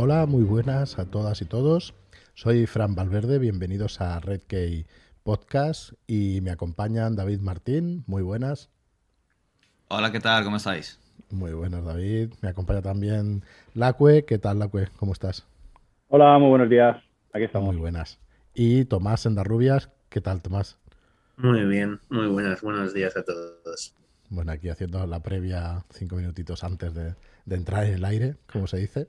Hola, muy buenas a todas y todos. Soy Fran Valverde, bienvenidos a Red Key Podcast y me acompañan David Martín, muy buenas. Hola, ¿qué tal? ¿Cómo estáis? Muy buenas, David. Me acompaña también Lacue. ¿Qué tal, Lacue? ¿Cómo estás? Hola, muy buenos días. Aquí estamos. Muy buenas. Y Tomás Endarrubias. ¿Qué tal, Tomás? Muy bien, muy buenas. Buenos días a todos. Bueno, aquí haciendo la previa cinco minutitos antes de, entrar en el aire, como se dice.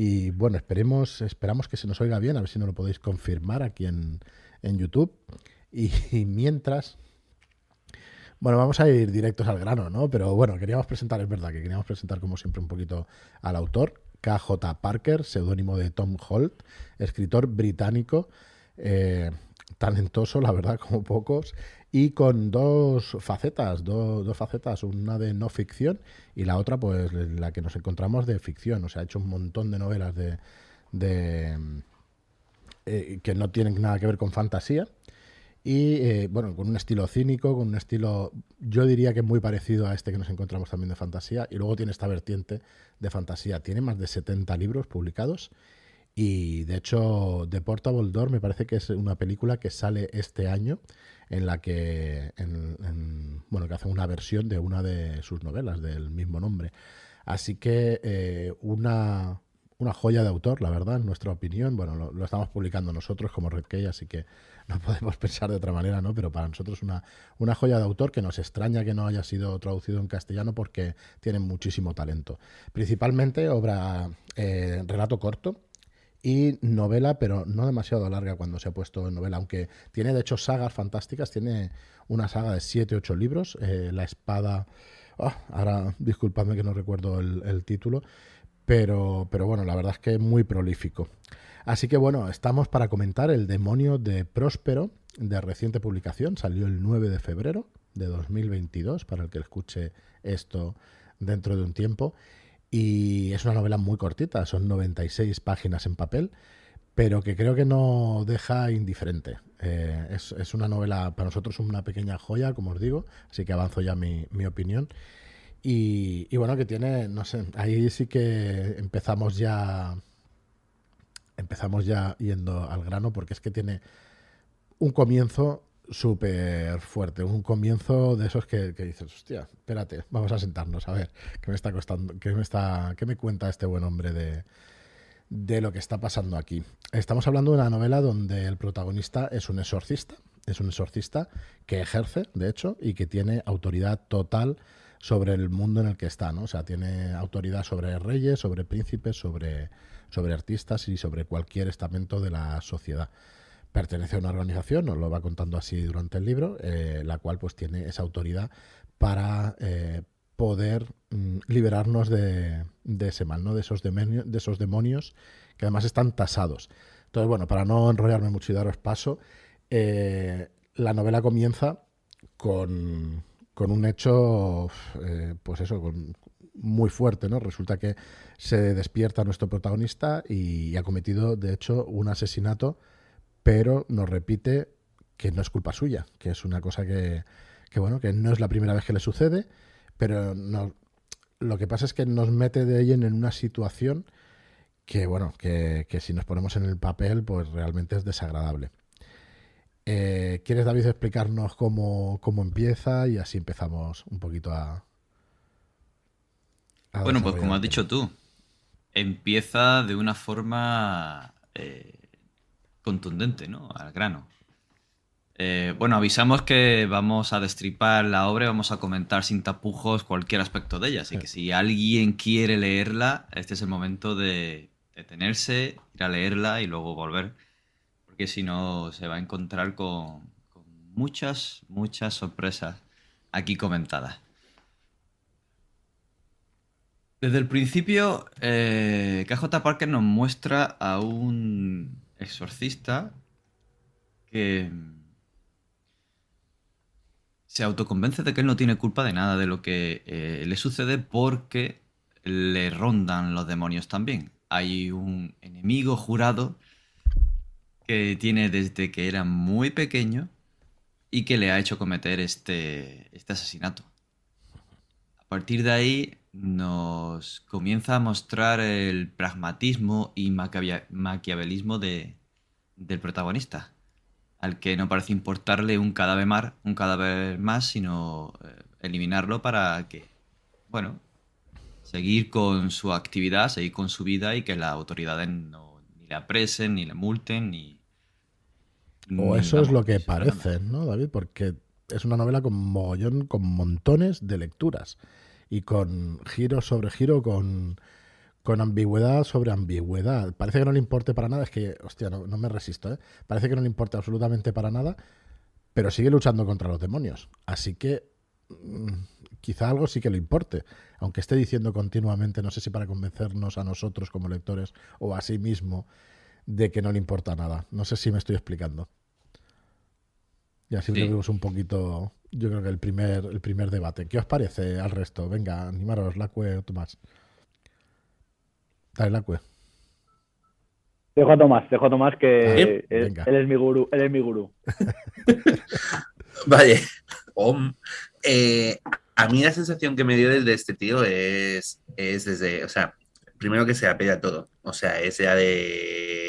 Y bueno, esperemos, esperamos que se nos oiga bien, a ver si nos lo podéis confirmar aquí en, YouTube. Y, mientras, bueno, vamos a ir directos al grano, ¿no? Pero bueno, queríamos presentar, es verdad que queríamos presentar como siempre un poquito al autor, KJ Parker, seudónimo de Tom Holt, escritor británico, eh, talentoso, la verdad, como pocos, y con dos facetas, dos facetas, una de no ficción y la otra, pues la que nos encontramos de ficción. O sea, ha hecho un montón de novelas de, eh, que no tienen nada que ver con fantasía. Y eh, bueno, con un estilo cínico, con un estilo, yo diría que muy parecido a este que nos encontramos también de fantasía. Y luego tiene esta vertiente de fantasía. Tiene más de 70 libros publicados. Y de hecho, The Portable Door me parece que es una película que sale este año en la que, bueno, que hace una versión de una de sus novelas del mismo nombre. Así que eh, una, una, joya de autor, la verdad, en nuestra opinión. Bueno, lo, estamos publicando nosotros como Red Key, así que no podemos pensar de otra manera, ¿no? Pero para nosotros una, una joya de autor que nos extraña que no haya sido traducido en castellano porque tiene muchísimo talento. Principalmente obra, eh, relato corto, y novela, pero no demasiado larga cuando se ha puesto en novela, aunque tiene de hecho sagas fantásticas, tiene una saga de 7, 8 libros, eh, La espada, ah, ahora disculpadme que no recuerdo el, título, pero, pero bueno, la verdad es que es muy prolífico. Así que bueno, estamos para comentar El demonio de Próspero, de reciente publicación, salió el 9 de febrero de 2022, para el que escuche esto dentro de un tiempo. Y es una novela muy cortita, son 96 páginas en papel, pero que creo que no deja indiferente. Eh, es, una novela, para nosotros una pequeña joya, como os digo, así que avanzo ya mi, opinión. Y, bueno, que tiene, no sé, ahí sí que empezamos ya, empezamos ya yendo al grano, porque es que tiene un comienzo súper fuerte, un comienzo de esos que, dices, hostia, espérate, vamos a sentarnos a ver qué me está costando, qué me está, qué me cuenta este buen hombre de, de lo que está pasando aquí. Estamos hablando de una novela donde el protagonista es un exorcista, es un exorcista que ejerce, de hecho, y que tiene autoridad total sobre el mundo en el que está, ¿no? O sea, tiene autoridad sobre reyes, sobre príncipes, sobre, sobre artistas y sobre cualquier estamento de la sociedad pertenece a una organización, nos lo va contando así durante el libro, eh, la cual pues tiene esa autoridad para eh, poder mm, liberarnos de, ese mal, ¿no? de, esos de esos demonios que además están tasados. Entonces, bueno, para no enrollarme mucho y daros paso, eh, la novela comienza con, con un hecho, pues eso, con, muy fuerte, ¿no? Resulta que se despierta nuestro protagonista y ha cometido, de hecho, un asesinato pero nos repite que no es culpa suya, que es una cosa que, bueno, que no es la primera vez que le sucede, pero no, lo que pasa es que nos mete de ella en una situación que, bueno, que, si nos ponemos en el papel, pues realmente es desagradable. Eh, ¿Quieres, David, explicarnos cómo, empieza y así empezamos un poquito a... bueno, pues como has dicho tú, empieza de una forma eh, contundente, ¿no? Al grano. Eh, bueno, avisamos que vamos a destripar la obra y vamos a comentar sin tapujos cualquier aspecto de ella. Así que si alguien quiere leerla, este es el momento de detenerse, ir a leerla y luego volver. Porque si no, se va a encontrar con, muchas, muchas sorpresas aquí comentadas. Desde el principio, eh, KJ Parker nos muestra a un exorcista que se autoconvence de que él no tiene culpa de nada de lo que eh, le sucede porque le rondan los demonios también. Hay un enemigo jurado que tiene desde que era muy pequeño y que le ha hecho cometer este, este asesinato. A partir de ahí nos comienza a mostrar el pragmatismo y maquiavelismo de, del protagonista, al que no parece importarle un cadáver, más, un cadáver más, sino eh, eliminarlo para que, bueno, seguir con su actividad, seguir con su vida y que las autoridades no, ni le apresen, ni le multen, ni... O eso es lo que parece, ¿no, David? Porque es una novela con mogollón, con montones de lecturas y con giro sobre giro, con, con ambigüedad sobre ambigüedad. Parece que no le importe para nada, es que, hostia, no, me resisto, ¿eh? Parece que no le importa absolutamente para nada, pero sigue luchando contra los demonios. Así que mm, quizá algo sí que le importe, aunque esté diciendo continuamente, no sé si para convencernos a nosotros como lectores o a sí mismo, de que no le importa nada. No sé si me estoy explicando. Y así vemos un poquito, yo creo que el primer, el primer debate. ¿Qué os parece al resto? Venga, animaros, Lacue o Tomás. Dale, Lacue. Dejo a Tomás, dejo a Tomás que él, es mi gurú, él es mi gurú. vale. Eh, a mí la sensación que me dio desde este tío es, es desde, o sea, primero que se apela todo. O sea, es ya de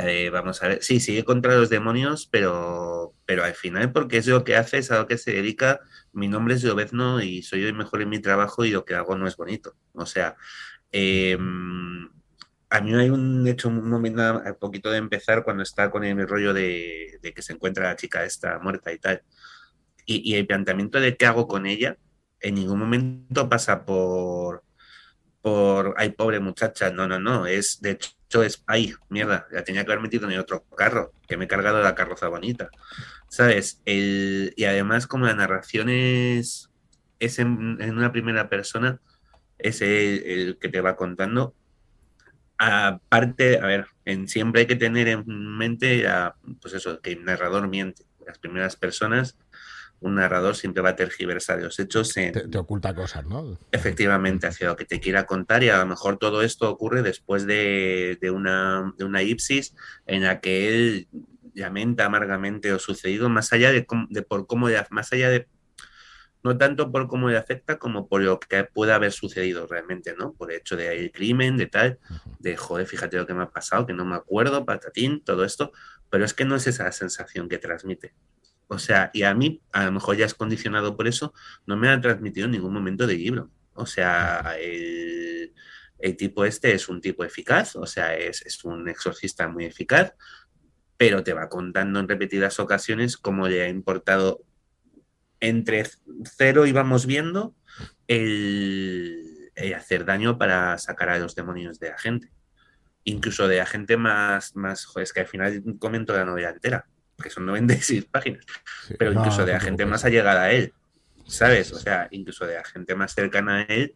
eh, vamos a ver, sí, sigue contra los demonios, pero, pero al final, porque es lo que hace, es a lo que se dedica. Mi nombre es Lobezno y soy el mejor en mi trabajo y lo que hago no es bonito. O sea, em, a mí hay un hecho, un momento, a poquito de empezar, cuando está con el rollo de, que se encuentra la chica esta muerta y tal. Y, y el planteamiento de qué hago con ella, en ningún momento pasa por, por, ay, pobre muchacha, no, no, no, es, de hecho, es, ay, mierda, la tenía que haber metido en el otro carro, que me he cargado la carroza bonita, ¿sabes? El, y además como la narración es, es en, una primera persona, es el, que te va contando, aparte, a ver, en, siempre hay que tener en mente, pues eso, que el narrador miente, las primeras personas un narrador siempre va a tergiversar los hechos en... Te, oculta cosas, ¿no? Efectivamente, hacia lo que te quiera contar y a lo mejor todo esto ocurre después de, una, de una ipsis en la que él lamenta amargamente lo sucedido, más allá de, por cómo, más allá de, no tanto por cómo le afecta como por lo que pueda haber sucedido realmente, ¿no? Por el hecho de crimen, de tal, de joder, fíjate lo que me ha pasado, que no me acuerdo, patatín, todo esto, pero es que no es esa sensación que transmite. O sea, y a mí, a lo mejor ya es condicionado por eso, no me ha transmitido en ningún momento de libro. O sea, el, tipo este es un tipo eficaz, o sea, es, un exorcista muy eficaz, pero te va contando en repetidas ocasiones cómo le ha importado entre cero y vamos viendo el, hacer daño para sacar a los demonios de la gente. Incluso de la gente más, más, es que al final comento la novela entera que son 96 páginas, pero incluso de la gente más allegada a él, ¿sabes? O sea, incluso de la gente más cercana a él,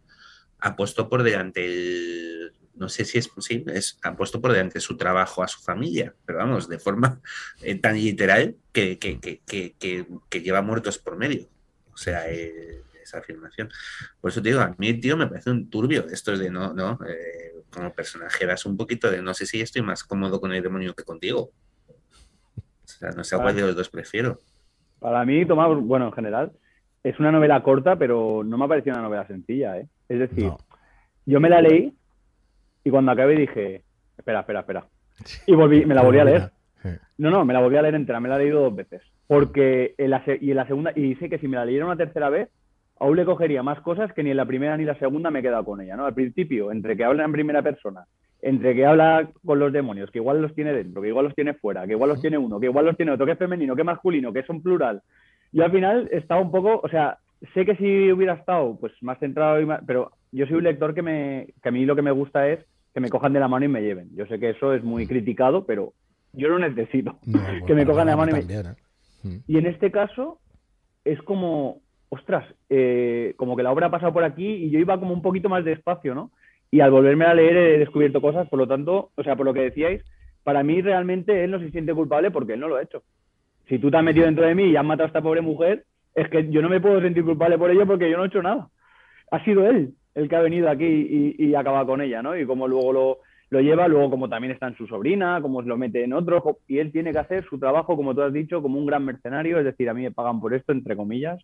ha puesto por delante el, no sé si es posible, es, ha puesto por delante su trabajo a su familia, pero vamos, de forma eh, tan literal que, que, que, que, lleva muertos por medio. O sea, eh, esa afirmación. Por eso te digo, a mí, tío, me parece un turbio. Esto es de no, no, eh, como personaje, eras un poquito de no sé si estoy más cómodo con el demonio que contigo no sé cuál de los dos prefiero. Para mí, Tomás, bueno, en general, es una novela corta, pero no me ha parecido una novela sencilla, ¿eh? Es decir, yo me la leí y cuando acabé dije, espera, espera, espera. Y volví, me la volví a leer. No, no, me la volví a leer entera, me la he leído dos veces. Porque en la, y en la segunda, y sé que si me la leyera una tercera vez, aún le cogería más cosas que ni en la primera ni la segunda me he quedado con ella, ¿no? Al principio, entre que hablan en primera persona entre que habla con los demonios, que igual los tiene dentro, que igual los tiene fuera, que igual los tiene uno, que igual los tiene otro, que es femenino, que es masculino, que es un plural. Yo al final estaba un poco, o sea, sé que si hubiera estado pues más centrado y más, pero yo soy un lector que me que a mí lo que me gusta es que me cojan de la mano y me lleven. Yo sé que eso es muy criticado, pero yo lo necesito. que me cojan de la mano y me ¿eh? mm. Y en este caso es como, ostras, eh, como que la obra ha pasado por aquí y yo iba como un poquito más despacio, ¿no? Y al volverme a leer he descubierto cosas, por lo tanto, o sea, por lo que decíais, para mí realmente él no se siente culpable porque él no lo ha hecho. Si tú te has metido dentro de mí y has matado a esta pobre mujer, es que yo no me puedo sentir culpable por ello porque yo no he hecho nada. Ha sido él el que ha venido aquí y, y acaba con ella, ¿no? Y como luego lo, lo lleva, luego como también está en su sobrina, como lo mete en otro, y él tiene que hacer su trabajo, como tú has dicho, como un gran mercenario, es decir, a mí me pagan por esto, entre comillas,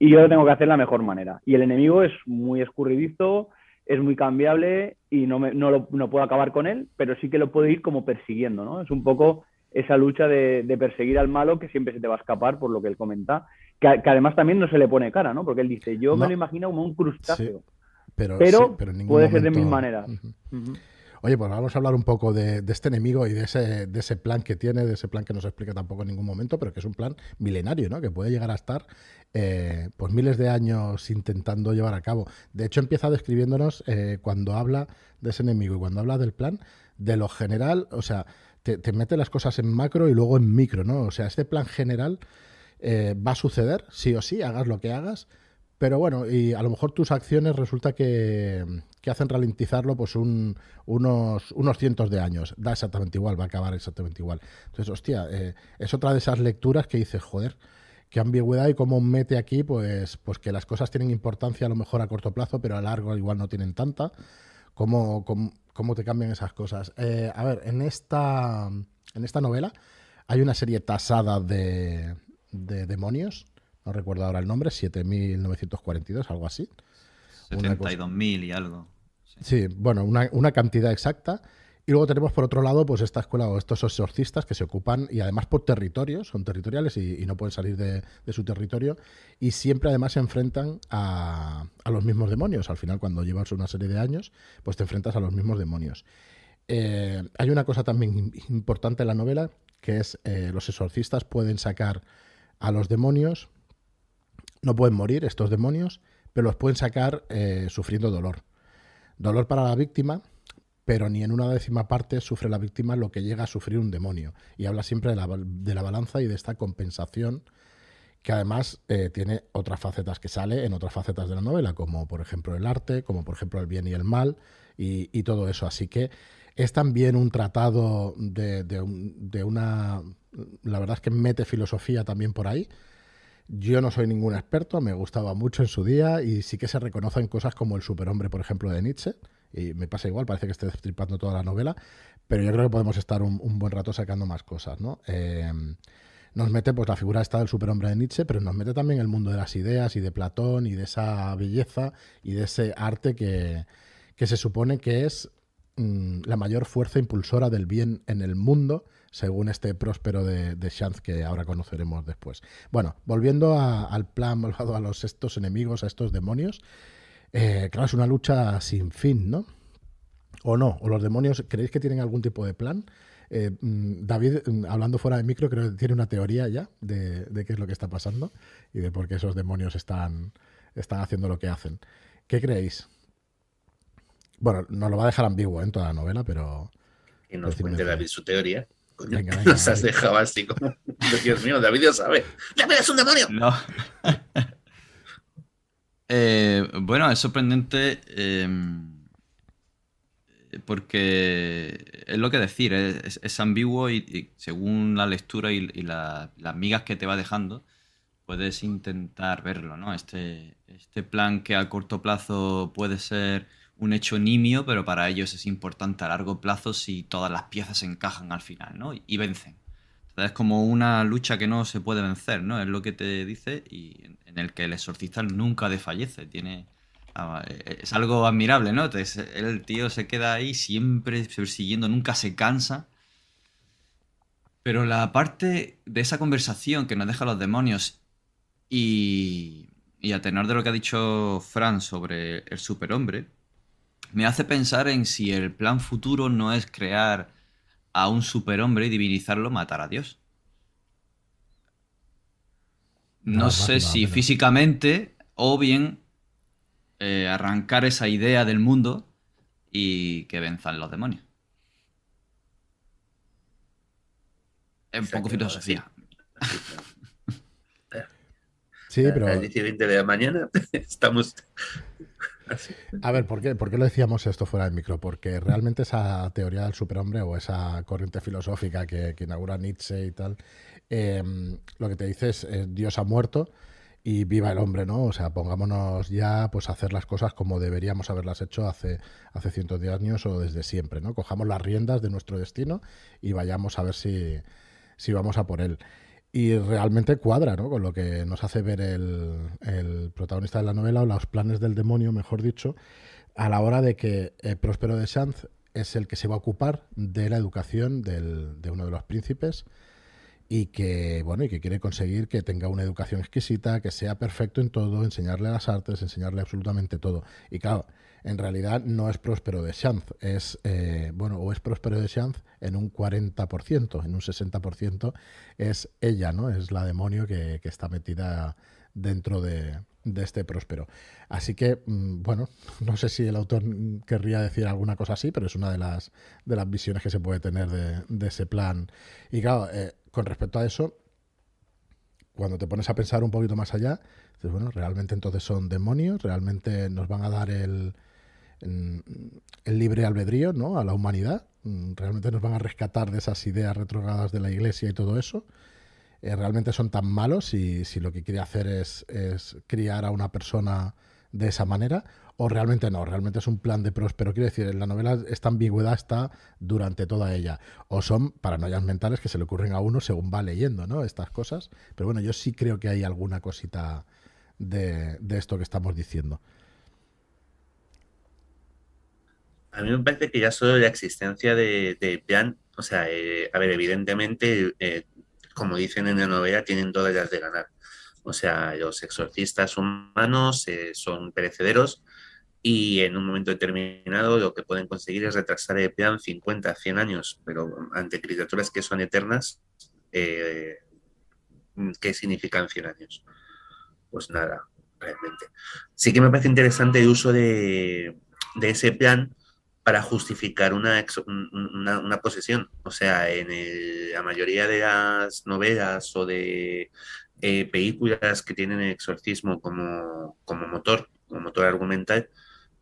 y yo lo tengo que hacer de la mejor manera. Y el enemigo es muy escurridizo, es muy cambiable y no, me, no, lo, no puedo acabar con él, pero sí que lo puedo ir como persiguiendo, ¿no? Es un poco esa lucha de, de, perseguir al malo que siempre se te va a escapar, por lo que él comenta, que, además también no se le pone cara, ¿no? Porque él dice, yo me lo imagino como un crustáceo. pero, pero, puede ser de mil maneras. Oye, pues vamos a hablar un poco de, este enemigo y de ese, de ese, plan que tiene, de ese plan que no se explica tampoco en ningún momento, pero que es un plan milenario, ¿no? Que puede llegar a estar eh, pues miles de años intentando llevar a cabo. De hecho, empieza describiéndonos eh, cuando habla de ese enemigo y cuando habla del plan, de lo general, o sea, te, mete las cosas en macro y luego en micro, ¿no? O sea, este plan general eh, va a suceder, sí o sí, hagas lo que hagas, pero bueno, y a lo mejor tus acciones resulta que, que hacen ralentizarlo pues un, unos, unos cientos de años. Da exactamente igual, va a acabar exactamente igual. Entonces, hostia, eh, es otra de esas lecturas que dices, joder, qué ambigüedad y cómo mete aquí, pues, pues que las cosas tienen importancia a lo mejor a corto plazo, pero a largo igual no tienen tanta. ¿Cómo, cómo, te cambian esas cosas? Eh, a ver, en esta, en esta novela hay una serie tasada de, de demonios, no recuerdo ahora el nombre, 7942, algo así. 72.000 y algo. Sí, bueno, una, cantidad exacta. Y luego tenemos por otro lado, pues esta escuela o estos exorcistas que se ocupan, y además por territorios, son territoriales y, no pueden salir de, su territorio, y siempre además se enfrentan a, los mismos demonios. Al final, cuando llevas una serie de años, pues te enfrentas a los mismos demonios. Eh, hay una cosa también importante en la novela, que es eh, los exorcistas pueden sacar a los demonios, no pueden morir estos demonios, pero los pueden sacar eh, sufriendo dolor. Dolor para la víctima, pero ni en una décima parte sufre la víctima lo que llega a sufrir un demonio. Y habla siempre de la, de la balanza y de esta compensación que además eh, tiene otras facetas que sale en otras facetas de la novela, como por ejemplo el arte, como por ejemplo el bien y el mal y, todo eso. Así que es también un tratado de, de, una... La verdad es que mete filosofía también por ahí. Yo no soy ningún experto, me gustaba mucho en su día y sí que se reconocen cosas como el superhombre, por ejemplo, de Nietzsche. Y me pasa igual, parece que estoy destripando toda la novela, pero yo creo que podemos estar un, buen rato sacando más cosas, ¿no? Em, nos mete pues la figura esta del superhombre de Nietzsche, pero nos mete también el mundo de las ideas y de Platón y de esa belleza y de ese arte que, que se supone que es mm, la mayor fuerza impulsora del bien en el mundo según este próspero de, de que ahora conoceremos después. Bueno, volviendo al plan, volviendo a los, estos enemigos, a estos demonios, eh, claro, es una lucha sin fin, ¿no? ¿O no? ¿O los demonios creéis que tienen algún tipo de plan? Eh, mm, David, mm, hablando fuera de micro, creo que tiene una teoría ya de, qué es lo que está pasando y de por qué esos demonios están, están haciendo lo que hacen. ¿Qué creéis? Bueno, nos lo va a dejar ambiguo ¿eh? en toda la novela, pero... Que nos cuente David su teoría. Nos has dejado así como. Dios mío, David ya sabe. ¡David es un demonio! No. Eh, bueno, es sorprendente. Em, porque es lo que decir, es, ambiguo y, según la lectura y, las migas que te va dejando, puedes intentar verlo, ¿no? Este, este plan que a corto plazo puede ser un hecho nimio, pero para ellos es importante a largo plazo si todas las piezas encajan al final, ¿no? Y vencen. Es como una lucha que no se puede vencer, ¿no? Es lo que te dice y en el que el exorcista nunca desfallece. Tiene, ah, es algo admirable, ¿no? Entonces, el tío se queda ahí siempre persiguiendo, nunca se cansa. Pero la parte de esa conversación que nos deja los demonios y, y a tenor de lo que ha dicho Fran sobre el superhombre, me hace pensar en si el plan futuro no es crear a un superhombre y divinizarlo, matar a Dios. No, sé si físicamente o bien eh, arrancar esa idea del mundo y que venzan los demonios. Es un poco filosofía. Sí, pero. A las 20 de la mañana estamos a ver, ¿por qué, ¿por qué lo decíamos esto fuera del micro? Porque realmente esa teoría del superhombre o esa corriente filosófica que, inaugura Nietzsche y tal, em, lo que te dice es eh, Dios ha muerto y viva el hombre, ¿no? O sea, pongámonos ya pues a hacer las cosas como deberíamos haberlas hecho hace, hace cientos de años o desde siempre, ¿no? Cojamos las riendas de nuestro destino y vayamos a ver si, si vamos a por él. Y realmente cuadra ¿no? con lo que nos hace ver el, protagonista de la novela o los planes del demonio, mejor dicho, a la hora de que el Próspero de Sanz es el que se va a ocupar de la educación de uno de los príncipes y que bueno y que quiere conseguir que tenga una educación exquisita, que sea perfecto en todo, enseñarle las artes, enseñarle absolutamente todo. Y claro, en realidad no es Próspero de Chanz, es, eh, bueno, o es Próspero de Chanz en un 40%, en un 60% es ella, ¿no? Es la demonio que, está metida dentro de, este próspero. Así que, mm, bueno, no sé si el autor querría decir alguna cosa así, pero es una de las, de las visiones que se puede tener de, ese plan. Y claro, eh, con respecto a eso, cuando te pones a pensar un poquito más allá, dices, bueno, realmente entonces son demonios, realmente nos van a dar el, el libre albedrío ¿no? a la humanidad. Mm, realmente nos van a rescatar de esas ideas retrogradas de la iglesia y todo eso. Eh, realmente son tan malos si, si lo que quiere hacer es, es, criar a una persona de esa manera. O realmente no, realmente es un plan de próspero. Quiero decir, en la novela esta ambigüedad está durante toda ella. O son paranoias mentales que se le ocurren a uno según va leyendo ¿no? estas cosas. Pero bueno, yo sí creo que hay alguna cosita de, de esto que estamos diciendo. A mí me parece que ya solo la existencia de, de o sea, eh, a ver, evidentemente, eh, como dicen en la novela, tienen todas las de ganar. O sea, los exorcistas humanos eh, son perecederos y en un momento determinado lo que pueden conseguir es retrasar el plan 50, 100 años, pero ante criaturas que son eternas, ¿qué significan 100 años? Pues nada, realmente. Sí que me parece interesante el uso de, de ese plan para justificar una, una, posesión. O sea, en la mayoría de las novelas o de eh, películas que tienen el exorcismo como, como motor, como motor argumental,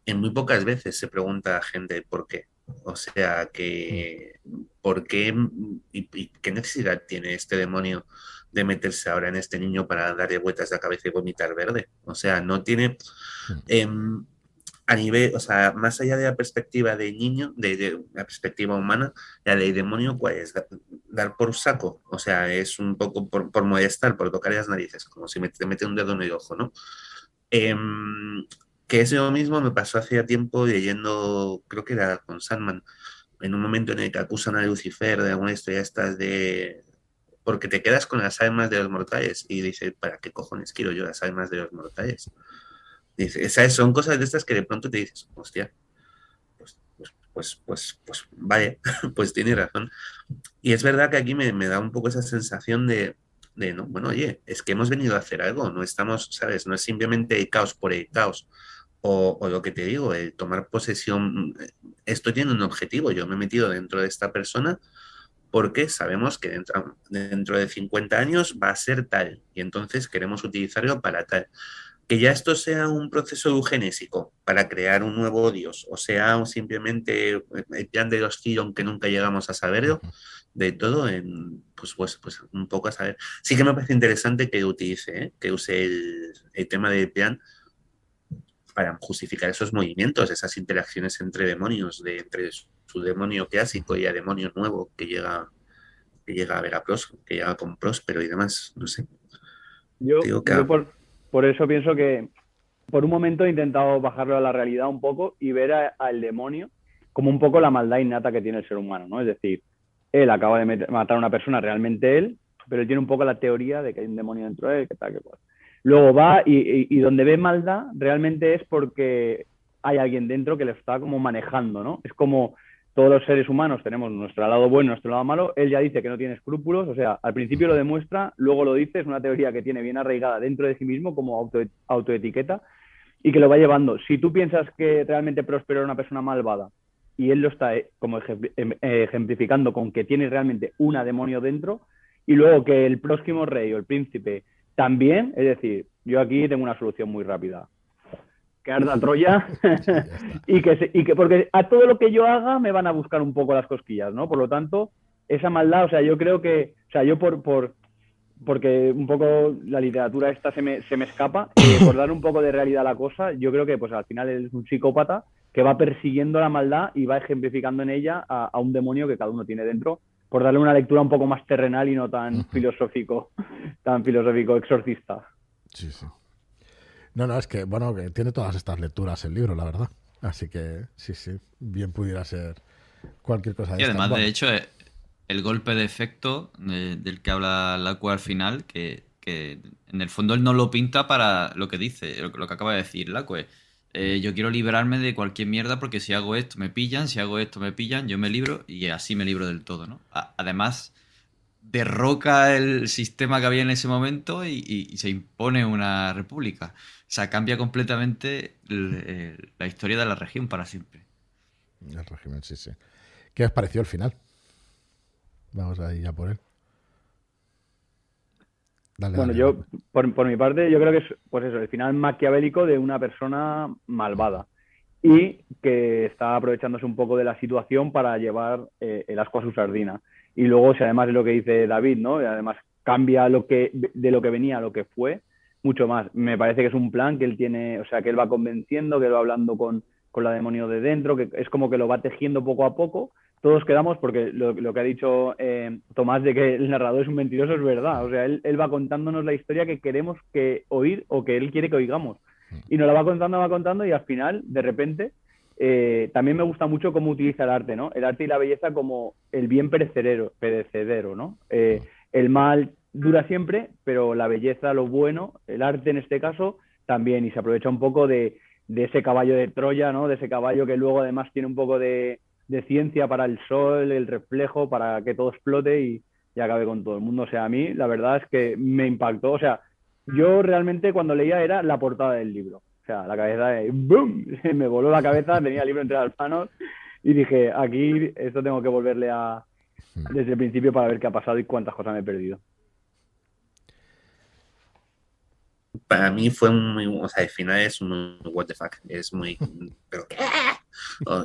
en muy pocas veces se pregunta a gente por qué. O sea, que por qué y, qué necesidad tiene este demonio de meterse ahora en este niño para darle vueltas a la cabeza y vomitar verde. O sea, no tiene a nivel, o sea, más allá de la perspectiva de niño, de, la perspectiva humana, la ley demonio, ¿cuál es? Dar por saco, o sea, es un poco por, por molestar, por tocar las narices, como si me, te mete un dedo en el ojo, ¿no? Em, que es lo mismo me pasó hace tiempo leyendo, creo que era con Sandman, en un momento en el que acusan a Lucifer de alguna historia estas de... Porque te quedas con las almas de los mortales y dices, ¿para qué cojones quiero yo las almas de los mortales? Son cosas de estas que de pronto te dices, hostia, pues, pues, pues, pues, pues vale, pues tiene razón. Y es verdad que aquí me, da un poco esa sensación de, no, bueno, oye, es que hemos venido a hacer algo, no estamos, ¿sabes? No es simplemente el caos por el caos. O, o, lo que te digo, el tomar posesión, esto tiene un objetivo, yo me he metido dentro de esta persona porque sabemos que dentro, dentro de 50 años va a ser tal y entonces queremos utilizarlo para tal que ya esto sea un proceso eugenésico para crear un nuevo dios, o sea simplemente el plan de los Kiron que nunca llegamos a saberlo, de todo, en, pues, pues, pues un poco a saber. Sí que me parece interesante que utilice, ¿eh? que use el, tema del plan para justificar esos movimientos, esas interacciones entre demonios, de, entre su demonio clásico y el demonio nuevo que llega, que llega a ver a Pros, que llega con Próspero y demás, no sé. Yo, yo por, por eso pienso que por un momento he intentado bajarlo a la realidad un poco y ver al demonio como un poco la maldad innata que tiene el ser humano, ¿no? Es decir, él acaba de matar a una persona, realmente él, pero él tiene un poco la teoría de que hay un demonio dentro de él, que tal, que cual. Luego va y, donde ve maldad realmente es porque hay alguien dentro que le está como manejando, ¿no? Es como todos los seres humanos tenemos nuestro lado bueno, nuestro lado malo. Él ya dice que no tiene escrúpulos, o sea, al principio lo demuestra, luego lo dice, es una teoría que tiene bien arraigada dentro de sí mismo como auto, autoetiqueta y que lo va llevando. Si tú piensas que realmente Próspero era una persona malvada y él lo está eh, como em, ejemplificando con que tiene realmente una demonio dentro y luego que el próximo rey o el príncipe también, es decir, yo aquí tengo una solución muy rápida que arda Troya y, que y que porque a todo lo que yo haga me van a buscar un poco las cosquillas, ¿no? Por lo tanto, esa maldad, o sea, yo creo que, o sea, yo por, por porque un poco la literatura esta se me, se me escapa, eh, por dar un poco de realidad a la cosa, yo creo que pues al final es un psicópata que va persiguiendo la maldad y va ejemplificando en ella a, un demonio que cada uno tiene dentro por darle una lectura un poco más terrenal y no tan filosófico, tan filosófico exorcista. Sí, sí. No, no, es que, bueno, que tiene todas estas lecturas el libro, la verdad. Así que, sí, sí, bien pudiera ser cualquier cosa. De y además, de hecho, eh, el golpe de efecto del que habla Lacue al final, que, en el fondo él no lo pinta para lo que dice, lo, que acaba de decir Lacue. Eh, yo quiero librarme de cualquier mierda porque si hago esto me pillan, si hago esto me pillan, yo me libro y así me libro del todo, ¿no? además, derroca el sistema que había en ese momento y, se impone una república. O sea, cambia completamente la historia de la región para siempre. El régimen, sí, sí. ¿Qué os pareció el final? Vamos a ir ya por él. bueno, yo, por, mi parte, yo creo que es, pues eso, el final maquiavélico de una persona malvada y que está aprovechándose un poco de la situación para llevar eh, el asco a su sardina. Y luego, si además es lo que dice David, ¿no? Y además cambia lo que, de lo que venía a lo que fue, mucho más. Me parece que es un plan que él tiene, o sea, que él va convenciendo, que él va hablando con, con la demonio de dentro, que es como que lo va tejiendo poco a poco. Todos quedamos, porque lo, que ha dicho eh, Tomás de que el narrador es un mentiroso es verdad. O sea, él, él va contándonos la historia que queremos que oír o que él quiere que oigamos. Y nos la va contando, va contando y al final, de repente, eh, también me gusta mucho cómo utiliza el arte, ¿no? El arte y la belleza como el bien perecedero, perecedero ¿no? Eh, el mal dura siempre, pero la belleza, lo bueno, el arte en este caso, también, y se aprovecha un poco de, ese caballo de Troya, ¿no? De ese caballo que luego además tiene un poco de, ciencia para el sol, el reflejo, para que todo explote y, y acabe con todo el mundo. O sea, a mí la verdad es que me impactó, o sea, yo realmente cuando leía era la portada del libro. O sea, la cabeza de ¡boom! Me voló la cabeza, tenía el libro entre las manos y dije, aquí esto tengo que volverle a desde el principio para ver qué ha pasado y cuántas cosas me he perdido. Para mí fue muy, o sea, el final es un what the fuck, es muy, pero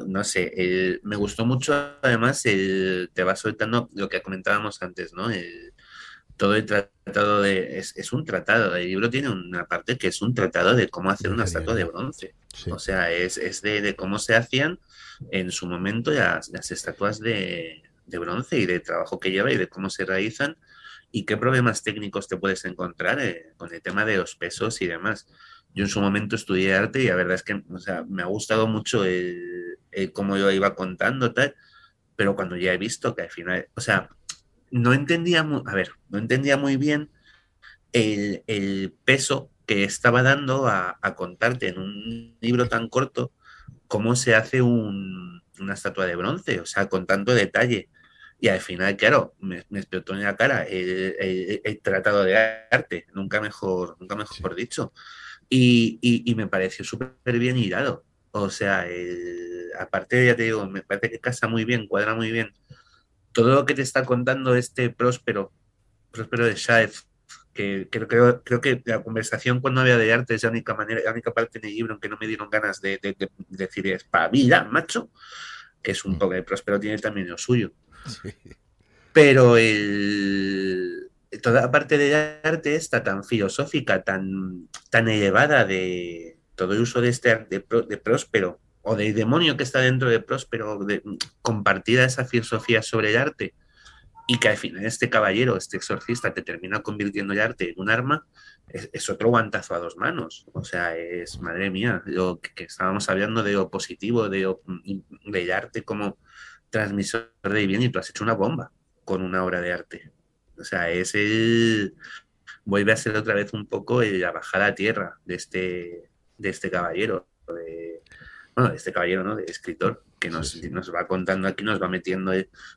no sé, me gustó mucho además el, te va soltando lo que comentábamos antes, ¿no? El, todo el tratado de. Es, un tratado. El libro tiene una parte que es un tratado de cómo hacer una estatua de bronce. O sea, es, es de, cómo se hacían en su momento las, las estatuas de, de, bronce y de trabajo que lleva y de cómo se realizan y qué problemas técnicos te puedes encontrar eh, con el tema de los pesos y demás. Yo en su momento estudié arte y la verdad es que o sea, me ha gustado mucho el, cómo yo iba contando tal, pero cuando ya he visto que al final, o sea, no entendía, a ver, no entendía muy bien el, peso que estaba dando a, contarte en un libro tan corto cómo se hace una estatua de bronce, o sea, con tanto detalle. Y al final, claro, me, explotó en la cara el, tratado de arte, nunca mejor, nunca mejor dicho. Y, me pareció súper bien hilado. O sea, aparte, ya te digo, me parece que casa muy bien, cuadra muy bien todo lo que te está contando este próspero, próspero de Shaef, que creo, creo, que la conversación cuando había de arte es la única manera, la única parte del libro en que no me dieron ganas de, de, de decir es vida, macho, que es un mm. poco de próspero tiene también lo suyo. Pero el, toda parte de arte está tan filosófica, tan, tan elevada de todo el uso de este de, de próspero o del demonio que está dentro de Próspero, de, compartida esa filosofía sobre el arte, y que al final este caballero, este exorcista, te termina convirtiendo el arte en un arma, es, otro guantazo a dos manos. O sea, es, madre mía, lo que, estábamos hablando de lo positivo, de, del arte como transmisor de bien, y tú has hecho una bomba con una obra de arte. O sea, es el... Vuelve a ser otra vez un poco la bajada a tierra de este, de este caballero. De, bueno, este caballero, ¿no? De escritor, que nos, nos va contando aquí, nos va metiendo,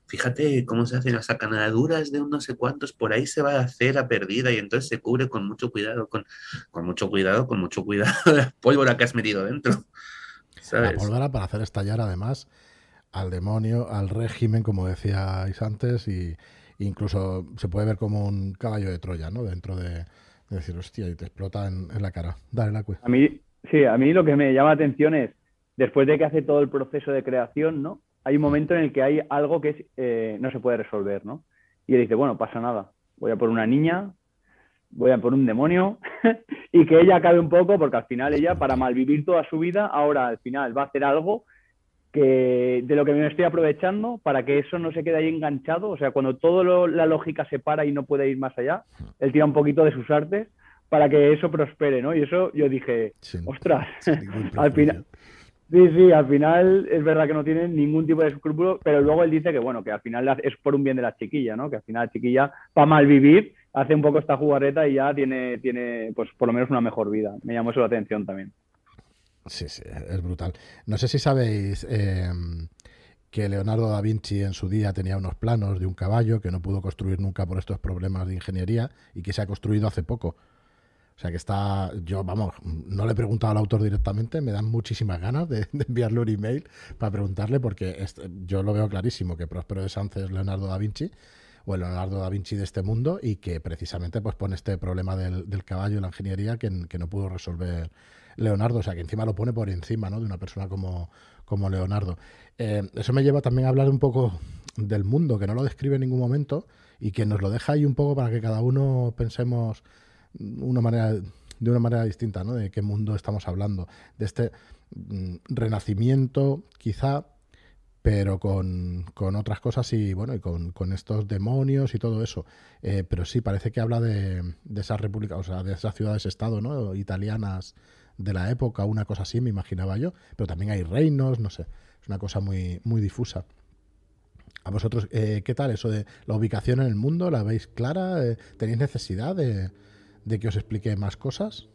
fíjate cómo se hacen las sacanaduras de un no sé cuántos, por ahí se va a hacer a perdida y entonces se cubre con mucho cuidado, con, con mucho cuidado, con mucho cuidado la pólvora que has metido dentro. La pólvora para hacer estallar además al demonio, al régimen, como decíais antes, y incluso se puede ver como un caballo de Troya, ¿no? Dentro de, decir, hostia, y te explota en, la cara. Dale la A mí, sí, a mí lo que me llama la atención es después de que hace todo el proceso de creación, ¿no? Hay un momento en el que hay algo que eh, no se puede resolver, ¿no? Y él dice, bueno, pasa nada, voy a por una niña, voy a por un demonio y que ella acabe un poco, porque al final ella, para malvivir toda su vida, ahora al final va a hacer algo que de lo que me estoy aprovechando para que eso no se quede ahí enganchado. O sea, cuando toda la lógica se para y no puede ir más allá, él tira un poquito de sus artes para que eso prospere, ¿no? Y eso yo dije, ostras, al final... Sí, sí, al final es verdad que no tiene ningún tipo de escrúpulo, pero luego él dice que bueno, que al final es por un bien de la chiquilla, ¿no? Que al final la chiquilla, para mal vivir, hace un poco esta jugarreta y ya tiene, tiene, pues por lo menos una mejor vida. Me llamó eso la atención también. Sí, sí, es brutal. No sé si sabéis em, que Leonardo da Vinci en su día tenía unos planos de un caballo que no pudo construir nunca por estos problemas de ingeniería y que se ha construido hace poco. O sea que está, yo vamos, no le he preguntado al autor directamente, me dan muchísimas ganas de, enviarle un email para preguntarle porque yo lo veo clarísimo que Próspero de Sánchez es Leonardo da Vinci o el Leonardo da Vinci de este mundo y que precisamente pues pone este problema del, caballo y la ingeniería que no pudo resolver Leonardo, o sea, que encima lo pone por encima, ¿no? De una persona como, como Leonardo. Eh, eso me lleva también a hablar un poco del mundo, que no lo describe en ningún momento y que nos lo deja ahí un poco para que cada uno pensemos una manera, de una manera distinta, ¿no? De qué mundo estamos hablando. De este mm, renacimiento, quizá, pero con, otras cosas y bueno, y con, estos demonios y todo eso. Eh, pero sí, parece que habla de, de esas repúblicas, o sea, de esas ciudades-estado, ¿no? Italianas de la época, una cosa así, me imaginaba yo, pero también hay reinos, no sé, es una cosa muy, muy difusa. ¿A vosotros eh, qué tal eso de la ubicación en el mundo? ¿La veis clara? Eh, ¿Tenéis necesidad de, que os explique más cosas?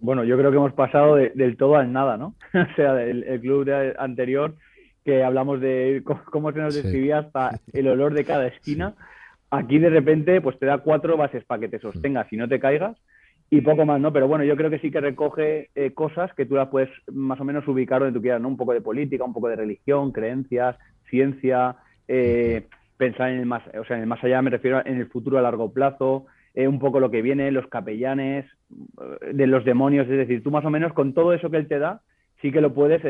Bueno, yo creo que hemos pasado del todo al nada, ¿no? o sea, el, club anterior que hablamos de cómo se nos describía hasta el olor de cada esquina. Aquí de repente pues te da cuatro bases para que te sostengas y no te caigas y poco más, ¿no? Pero bueno, yo creo que sí que recoge eh, cosas que tú las puedes más o menos ubicar donde tú quieras, ¿no? Un poco de política, un poco de religión, creencias, ciencia, eh, pensar en el más, o sea, en el más allá me refiero en el futuro a largo plazo, eh, un poco lo que viene, los capellanes, de los demonios, es decir, tú más o menos con todo eso que él te da, sí que lo puedes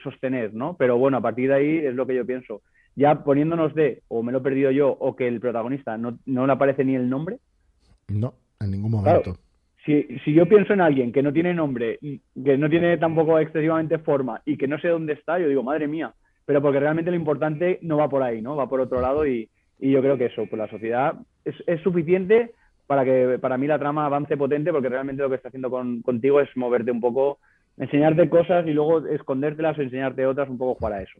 sostener, ¿no? Pero bueno, a partir de ahí es lo que yo pienso. Ya poniéndonos de, o me lo he perdido yo, o que el protagonista no, no le aparece ni el nombre. No, en ningún momento si, si, yo pienso en alguien que no tiene nombre, que no tiene tampoco excesivamente forma y que no sé dónde está, yo digo, madre mía, pero porque realmente lo importante no va por ahí, ¿no? Va por otro lado y, yo creo que eso, pues la sociedad es, es, suficiente para que para mí la trama avance potente porque realmente lo que está haciendo con, contigo es moverte un poco, enseñarte cosas y luego escondértelas o enseñarte otras, un poco jugar a eso.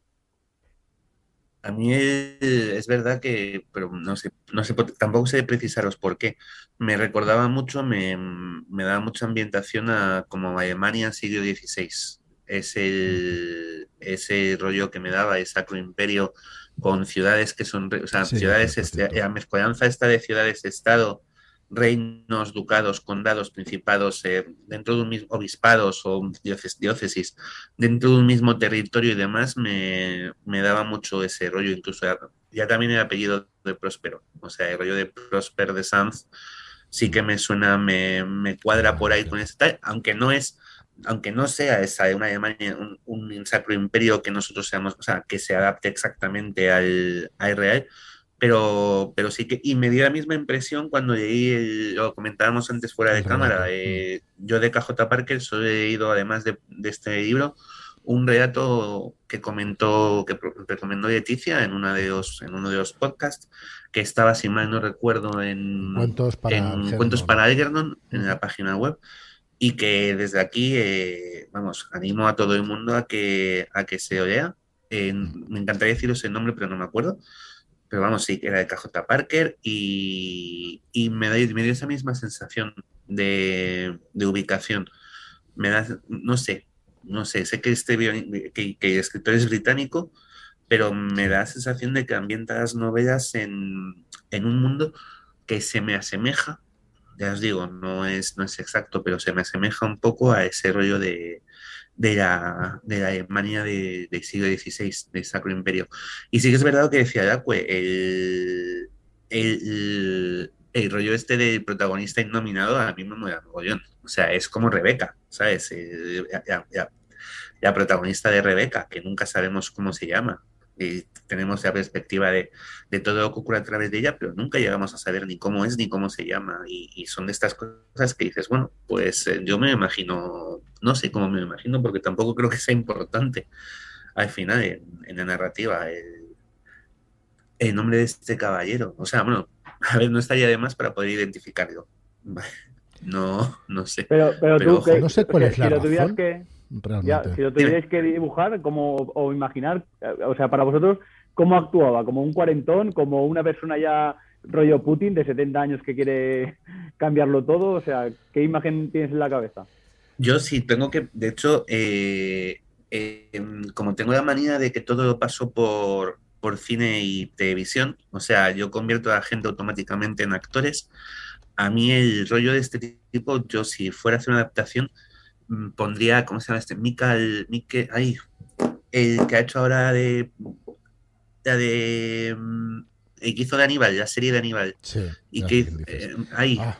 A mí es verdad que, pero no sé, no sé, tampoco sé precisaros por qué. Me recordaba mucho, me, me daba mucha ambientación a como Alemania siglo XVI. Es el, ese rollo que me daba, el Sacro Imperio, con ciudades que son, o sea, ciudades, este, la mezcolanza esta de ciudades-estado, reinos, ducados, condados, principados, eh, dentro de un mismo obispados o diócesis, dentro de un mismo territorio y demás, me, daba mucho ese rollo, incluso ya, también el apellido de Próspero, o sea, el rollo de Prosper de Sanz sí que me suena, me, cuadra por ahí con ese aunque no es aunque no sea esa una Alemania, un, sacro imperio que nosotros seamos, o sea, que se adapte exactamente al, a Israel, pero, pero sí que, y me dio la misma impresión cuando leí, lo comentábamos antes fuera de cámara, eh, yo de KJ Parker solo he leído, además de, este libro, un relato que comentó, que recomendó Leticia en, una de los, en uno de los podcasts, que estaba, si mal no recuerdo, en Cuentos para, en Cuentos para Algernon, en la página web, y que desde aquí, eh, vamos, animo a todo el mundo a que, a que se lea. me encantaría deciros el nombre, pero no me acuerdo pero vamos, sí, era de KJ Parker y, me, da, me, dio esa misma sensación de, ubicación. Me da, no sé, no sé, sé que este que el escritor es británico, pero me da la sensación de que ambienta las novelas en, en, un mundo que se me asemeja, ya os digo, no es, no es exacto, pero se me asemeja un poco a ese rollo de, de la, de la Alemania del siglo XVI, del Sacro Imperio. Y sí que es verdad que decía Dacue, el, el, el, rollo este del protagonista innominado a mí me mueve mogollón. O sea, es como Rebeca, ¿sabes? la, protagonista de Rebeca, que nunca sabemos cómo se llama. Y tenemos la perspectiva de, de, todo lo que ocurre a través de ella, pero nunca llegamos a saber ni cómo es ni cómo se llama. Y, son de estas cosas que dices, bueno, pues eh, yo me imagino no sé cómo me lo imagino, porque tampoco creo que sea importante al final en, la narrativa el, nombre de este caballero. O sea, bueno, a ver, no estaría de más para poder identificarlo. No, no sé. Pero, pero, tú, no sé cuál es la si razón. Que, si lo tuvierais que dibujar como, o imaginar, o sea, para vosotros, ¿cómo actuaba? ¿Como un cuarentón? ¿Como una persona ya rollo Putin de 70 años que quiere cambiarlo todo? O sea, ¿qué imagen tienes en la cabeza? Yo sí tengo que, de hecho, eh, em, como tengo la manía de que todo lo paso por, por cine y televisión, o sea, yo convierto a la gente automáticamente en actores. A mí el rollo de este tipo, yo si fuera a hacer una adaptación, mm, pondría, ¿cómo se llama este? Michael, Michael, ay, el que ha hecho ahora de, la de mm, el que hizo de Aníbal, la serie de Aníbal. Sí. Y que eh, ahí. Ah,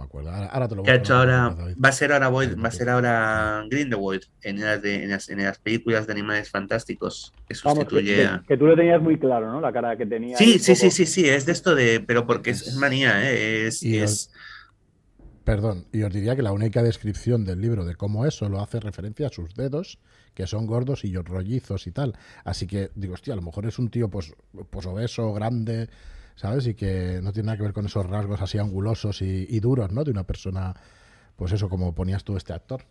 me acuerdo. Ahora, te lo voy a hecho ahora, va a ser ahora Void, va a ser ahora Grindelwald en las, de, en, las, en las películas de animales fantásticos que sustituye Vamos, que, tú lo tenías muy claro, ¿no? La cara que tenía. Sí, sí, sí, sí, sí, es de esto de, pero porque es, manía, ¿eh? es, es... Perdón, y os diría que la única descripción del libro de cómo es solo hace referencia a sus dedos que son gordos y rollizos y tal. Así que digo, hostia, a lo mejor es un tío pues, pues obeso, grande, ¿sabes? Y que no tiene nada que ver con esos rasgos así angulosos y, duros, ¿no? De una persona, pues eso, como ponías tú este actor.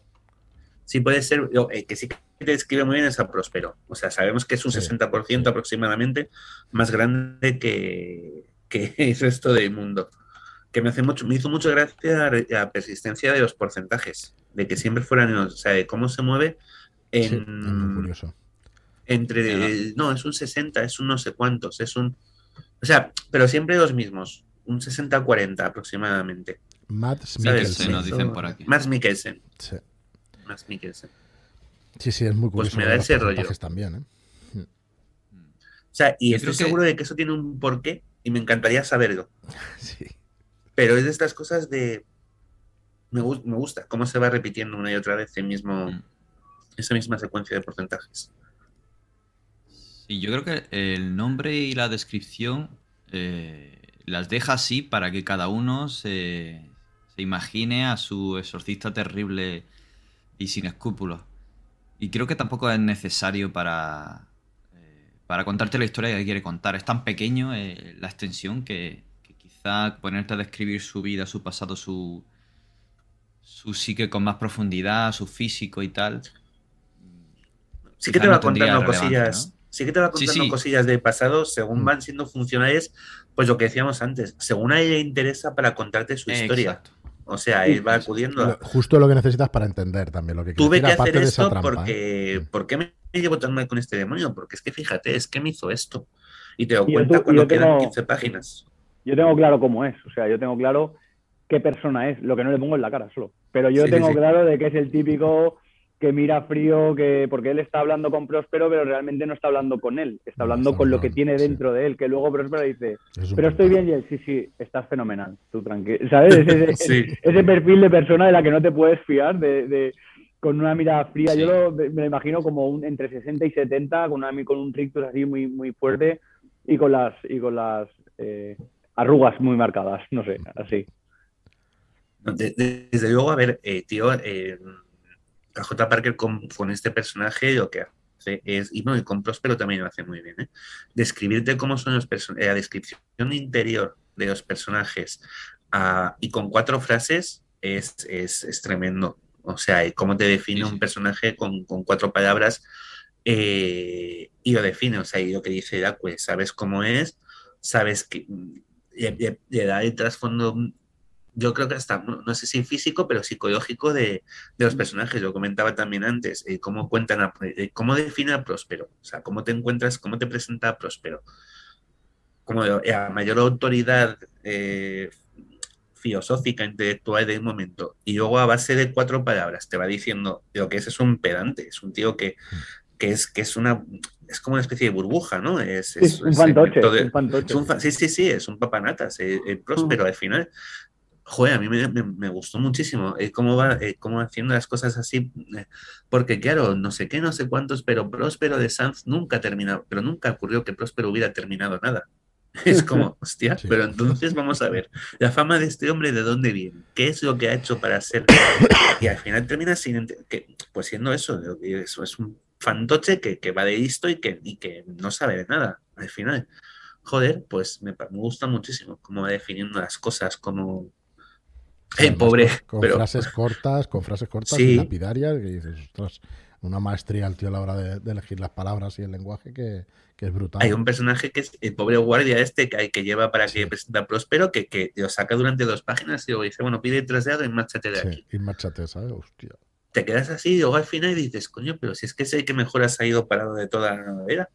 Sí, puede ser, eh, que sí que te describe muy bien es a Próspero. O sea, sabemos que es un 60% aproximadamente más grande que, que el resto del mundo. Que me, hace mucho, me hizo mucha gracia la persistencia de los porcentajes, de que siempre fueran, o sea, de cómo se mueve en, curioso. Entre, no, es un 60, es un no sé cuántos, es un... O sea, pero siempre los mismos, un 60-40 aproximadamente. Matt Mikkelsen. nos dicen por aquí. Matt Mikkelsen. Sí. Matt Mikkelsen. Sí, sí, es muy curioso. Pues me da ese rollo. También, ¿eh? O sea, y estoy seguro de que eso tiene un porqué y me encantaría saberlo. Sí. Pero es de estas cosas de... Me, me gusta cómo se va repitiendo una y otra vez el mismo... Mm esa misma secuencia de porcentajes. Sí, yo creo que el nombre y la descripción eh, las deja así para que cada uno se, imagine a su exorcista terrible y sin escrúpulos. Y creo que tampoco es necesario para, eh, para contarte la historia que quiere contar. Es tan pequeño eh, la extensión que, que, quizá ponerte a describir su vida, su pasado, su, su psique con más profundidad, su físico y tal, sí que te va contando cosillas. Sí que te va contando cosillas del pasado según mm. van siendo funcionales, pues lo que decíamos antes, según a ella le interesa para contarte su historia. O sea, él va acudiendo Justo lo que necesitas para entender también lo que Tuve que hacer esto porque... ¿eh? ¿Por qué me llevo tan mal con este demonio? Porque es que fíjate, es que me hizo esto. Y te doy cuenta cuando quedan 15 páginas. Yo tengo claro cómo es. O sea, yo tengo claro qué persona es. Lo que no le pongo en la cara solo. Pero yo tengo claro de que es el típico que mira frío, que porque él está hablando con Próspero, pero realmente no está hablando con él, está hablando con lo que tiene dentro de él, que luego Próspero dice, pero estoy bien, y él, sí, sí, estás fenomenal, tú tranquilo, ¿sabes? Ese, ese, perfil de persona de la que no te puedes fiar, de, con una mirada fría, yo me lo imagino como un, entre 60 y 70, con, una, con un rictus así muy, muy fuerte y con las, y con las eh, arrugas muy marcadas, no sé, así. Desde luego, a ver, eh, tío, eh, J. Parker con, este personaje lo que hace es, y, no, y con Próspero también lo hace muy bien, ¿eh? describirte cómo son los personajes, la descripción interior de los personajes ah, y con cuatro frases es, es, tremendo. O sea, cómo te define un personaje con, cuatro palabras eh, y lo define, o sea, y lo que dice pues sabes cómo es, sabes que le da el trasfondo yo creo que hasta, no, sé si físico, pero psicológico de, los personajes. Lo comentaba también antes, eh, cómo cuentan, eh, cómo define a Próspero, o sea, cómo te encuentras, cómo te presenta a Próspero. Como a mayor autoridad eh, filosófica, intelectual del momento. Y luego a base de cuatro palabras te va diciendo lo que ese es un pedante, es un tío que, que es, que es una es como una especie de burbuja, ¿no? Es, un fantoche. sí, sí, sí, es un papanatas, el, próspero al final joder, a mí me, gustó muchísimo eh, cómo va eh, cómo haciendo las cosas así, eh, porque claro, no sé qué, no sé cuántos, pero Próspero de Sanz nunca terminó, pero nunca ocurrió que Próspero hubiera terminado nada. Es como, hostia, pero entonces vamos a ver, la fama de este hombre, ¿de dónde viene? ¿Qué es lo que ha hecho para ser? Y al final termina sin, que, pues siendo eso, eso es un fantoche que, que va de listo y que, y que no sabe de nada al final. Joder, pues me, me gusta muchísimo cómo va definiendo las cosas, como el pobre. Con, frases cortas, con frases cortas y lapidarias, que dices, ostras, una maestría el tío a la hora de, elegir las palabras y el lenguaje que, es brutal. Hay un personaje que es el pobre guardia este que, que lleva para que presenta Próspero, que, que lo saca durante dos páginas y luego dice, bueno, pide traseado y márchate de aquí. Y márchate, ¿sabes? Hostia. Te quedas así y luego al final dices, coño, pero si es que sé que mejor has ido parado de toda la novela,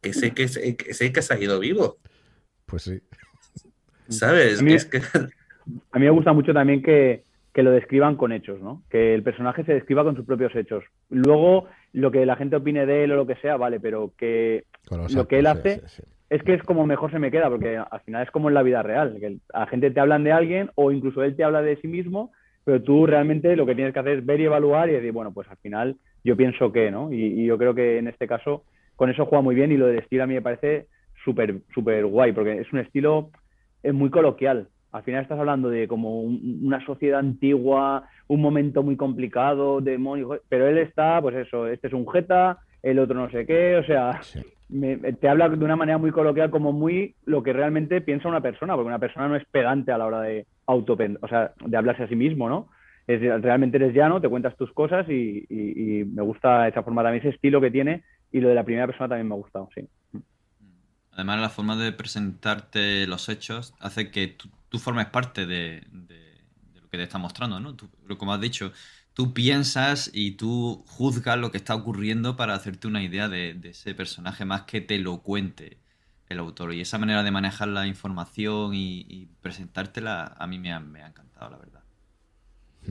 que sé que, sé, que, sé que has ido vivo. Pues sí. ¿Sabes? es que... a mí me gusta mucho también que, que lo describan con hechos, ¿no? Que el personaje se describa con sus propios hechos. Luego, lo que la gente opine de él o lo que sea, vale, pero que lo que él hace es que es como mejor se me queda, porque al final es como en la vida real, que la gente te hablan de alguien o incluso él te habla de sí mismo, pero tú realmente lo que tienes que hacer es ver y evaluar y decir, bueno, pues al final yo pienso que, ¿no? Y, yo creo que en este caso con eso juega muy bien y lo del estilo a mí me parece súper, súper guay, porque es un estilo es muy coloquial, al final estás hablando de como una sociedad antigua, un momento muy complicado, demonios, pero él está, pues eso, este es un jeta, el otro no sé qué, o sea, te habla de una manera muy coloquial, como muy lo que realmente piensa una persona, porque una persona no es pedante a la hora de auto, o sea, de hablarse a sí mismo, ¿no? Es, realmente eres llano, te cuentas tus cosas y, y, me gusta esa forma también, ese estilo que tiene y lo de la primera persona también me ha gustado, sí. Además, la forma de presentarte los hechos hace que tú tú formes parte de, lo que te está mostrando, ¿no? como has dicho, tú piensas y tú juzgas lo que está ocurriendo para hacerte una idea de, ese personaje más que te lo cuente el autor. Y esa manera de manejar la información y, presentártela a mí me ha, encantado, la verdad.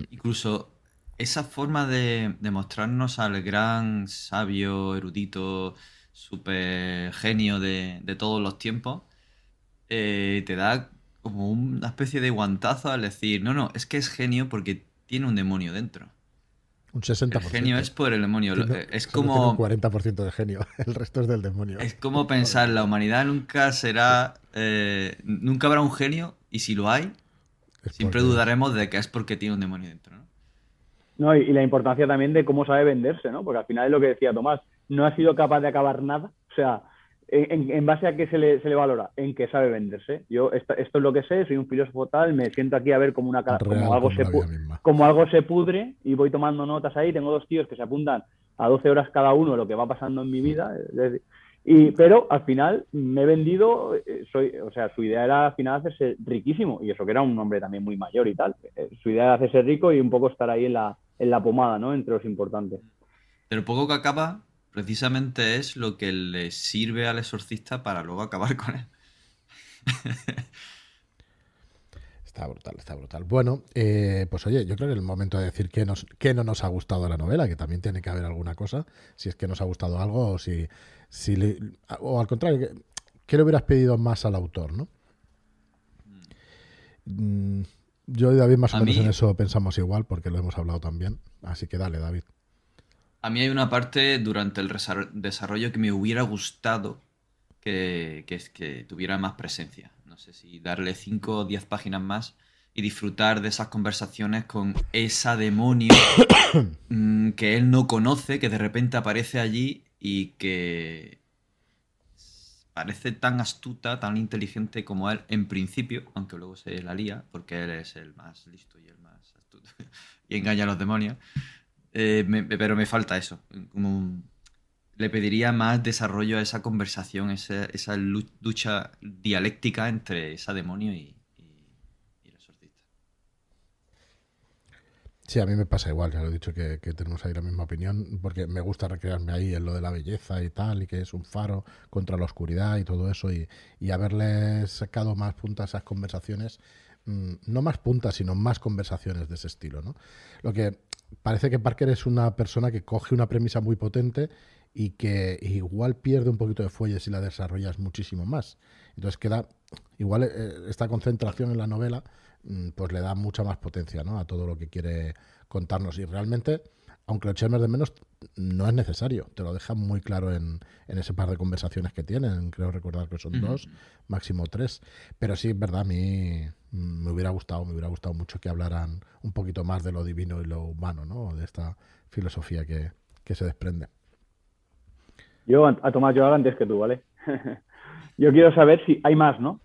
Incluso esa forma de, mostrarnos al gran sabio, erudito, super genio de, todos los tiempos, eh, te da como una especie de guantazo al decir, no, no, es que es genio porque tiene un demonio dentro. Un 60%. El genio es por el demonio. es como. un 40% de genio, el resto es del demonio. Es como pensar, la humanidad nunca será. Eh, nunca habrá un genio, y si lo hay, siempre dudaremos de que es porque tiene un demonio dentro, ¿no? No, y, la importancia también de cómo sabe venderse, ¿no? Porque al final es lo que decía Tomás, no ha sido capaz de acabar nada. O sea, en, base a qué se le, se le, valora, en que sabe venderse. Yo esto, es lo que sé, soy un filósofo tal, me siento aquí a ver como una como algo se como algo se pudre y voy tomando notas ahí. Tengo dos tíos que se apuntan a 12 horas cada uno lo que va pasando en mi vida. Y, pero al final me he vendido, eh, soy, o sea, su idea era al final hacerse riquísimo, y eso que era un hombre también muy mayor y tal. Eh, su idea era hacerse rico y un poco estar ahí en la, en la pomada, ¿no? Entre los importantes. Pero poco que acaba, precisamente es lo que le sirve al exorcista para luego acabar con él. Está brutal, está brutal. Bueno, eh, pues oye, yo creo que es el momento de decir que, nos, que no nos ha gustado la novela, que también tiene que haber alguna cosa, si es que nos ha gustado algo o si, si o al contrario, ¿qué le hubieras pedido más al autor, no? Mm, yo y David más o menos en eso pensamos igual porque lo hemos hablado también, así que dale, David. A mí hay una parte durante el desarrollo que me hubiera gustado que, que, tuviera más presencia. No sé si darle 5 o 10 páginas más y disfrutar de esas conversaciones con esa demonio mm, que él no conoce, que de repente aparece allí y que parece tan astuta, tan inteligente como él en principio, aunque luego se la lía, porque él es el más listo y el más astuto y engaña a los demonios. Eh, pero me falta eso. le pediría más desarrollo a esa conversación, esa, esa lucha dialéctica entre esa demonio y, el exorcista. Sí, a mí me pasa igual, ya lo he dicho que, tenemos ahí la misma opinión, porque me gusta recrearme ahí en lo de la belleza y tal, y que es un faro contra la oscuridad y todo eso, y, y haberle sacado más puntas a esas conversaciones, mm, no más puntas, sino más conversaciones de ese estilo, ¿no? Lo que parece que Parker es una persona que coge una premisa muy potente y que igual pierde un poquito de fuelle si la desarrollas muchísimo más. Entonces queda, igual eh, esta concentración en la novela, mm, pues le da mucha más potencia ¿no? a todo lo que quiere contarnos. Y realmente aunque lo echemos de menos, no es necesario. Te lo deja muy claro en, ese par de conversaciones que tienen. Creo recordar que son dos, máximo tres. Pero sí, es verdad, a mí me hubiera gustado, me hubiera gustado mucho que hablaran un poquito más de lo divino y lo humano, ¿no? De esta filosofía que, se desprende. Yo a Tomás yo antes que tú, ¿vale? yo quiero saber si hay más, ¿no?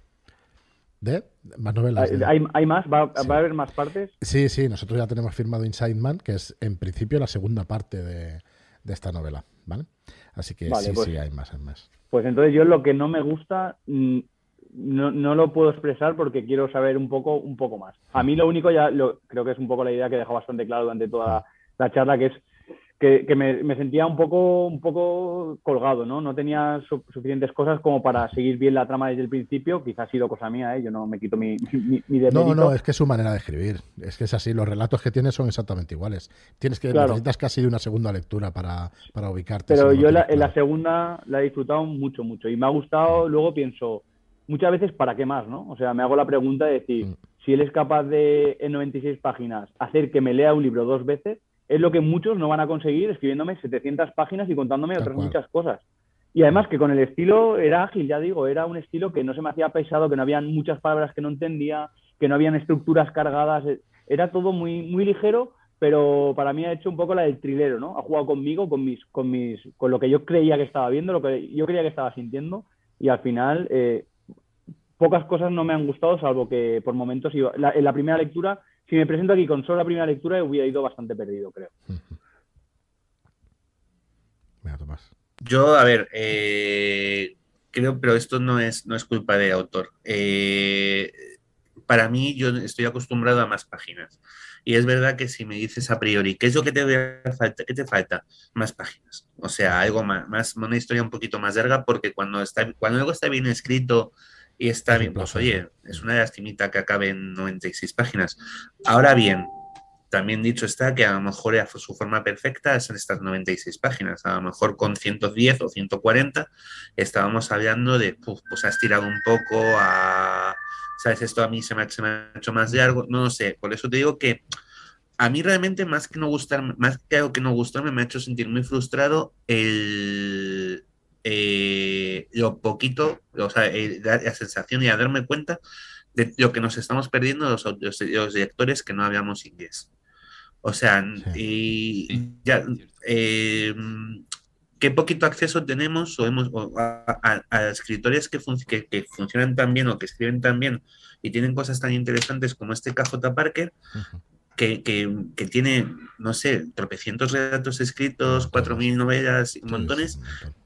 ¿De? Más novelas. ¿Hay, más? ¿Va, a haber más partes? Sí, sí, nosotros ya tenemos firmado Inside Man, que es en principio la segunda parte de, esta novela, ¿vale? Así que sí, pues sí, hay más, hay más. Pues entonces yo lo que no me gusta mm, no, no, lo puedo expresar porque quiero saber un poco, un poco más. A mí lo único ya lo, creo que es un poco la idea que dejó bastante claro durante toda la charla, que es que, me, sentía un poco, un poco colgado, ¿no? No tenía suficientes cosas como para seguir bien la trama desde el principio. Quizás ha sido cosa mía, ¿eh? Yo no me quito mi, mi, No, no, es que es su manera de escribir. Es que es así. Los relatos que tiene son exactamente iguales. Tienes que necesitas casi de una segunda lectura para, para ubicarte. Pero yo en la segunda la he disfrutado mucho, mucho. Y me ha gustado, luego pienso, muchas veces, ¿para qué más, no? O sea, me hago la pregunta de decir, mm. si él es capaz de, en 96 páginas, hacer que me lea un libro dos veces es lo que muchos no van a conseguir escribiéndome 700 páginas y contándome otras muchas cosas. Y además que con el estilo era ágil, ya digo, era un estilo que no se me hacía pesado, que no habían muchas palabras que no entendía, que no habían estructuras cargadas, eh, era todo muy, muy ligero, pero para mí ha hecho un poco la del trilero, ¿no? Ha jugado conmigo, con mis, con mis, con lo que yo creía que estaba viendo, lo que yo creía que estaba sintiendo, y al final eh, pocas cosas no me han gustado, salvo que por momentos en la primera lectura si me presento aquí con solo la primera lectura, hubiera ido bastante perdido, creo. Tomás. Yo, a ver, eh, creo, pero esto no es, no es culpa de autor. Eh, para mí, yo estoy acostumbrado a más páginas. Y es verdad que si me dices a priori, ¿qué es lo que te falta? ¿Qué te falta? Más páginas. O sea, algo más, más, una historia un poquito más larga, porque cuando, está, cuando algo está bien escrito, y está bien, pues oye, es una lastimita que acabe en 96 páginas. Ahora bien, también dicho está que a lo mejor su forma perfecta son estas 96 páginas. A lo mejor con 110 o 140 estábamos hablando de, pues has tirado un poco a, ¿sabes? Esto a mí se me, ha, hecho más largo. No lo sé. Por eso te digo que a mí realmente más que no gustarme, más que algo que no gustarme, me ha hecho sentir muy frustrado el, eh, lo poquito, o sea, eh, la, sensación y a darme cuenta de lo que nos estamos perdiendo los, los, directores que no habíamos inglés. O sea, y ya, eh, qué poquito acceso tenemos o hemos, a, escritores que, que, funcionan tan bien o que escriben tan bien y tienen cosas tan interesantes como este KJ Parker, que, que, tiene, no sé, tropecientos relatos escritos, cuatro mil novelas, montones,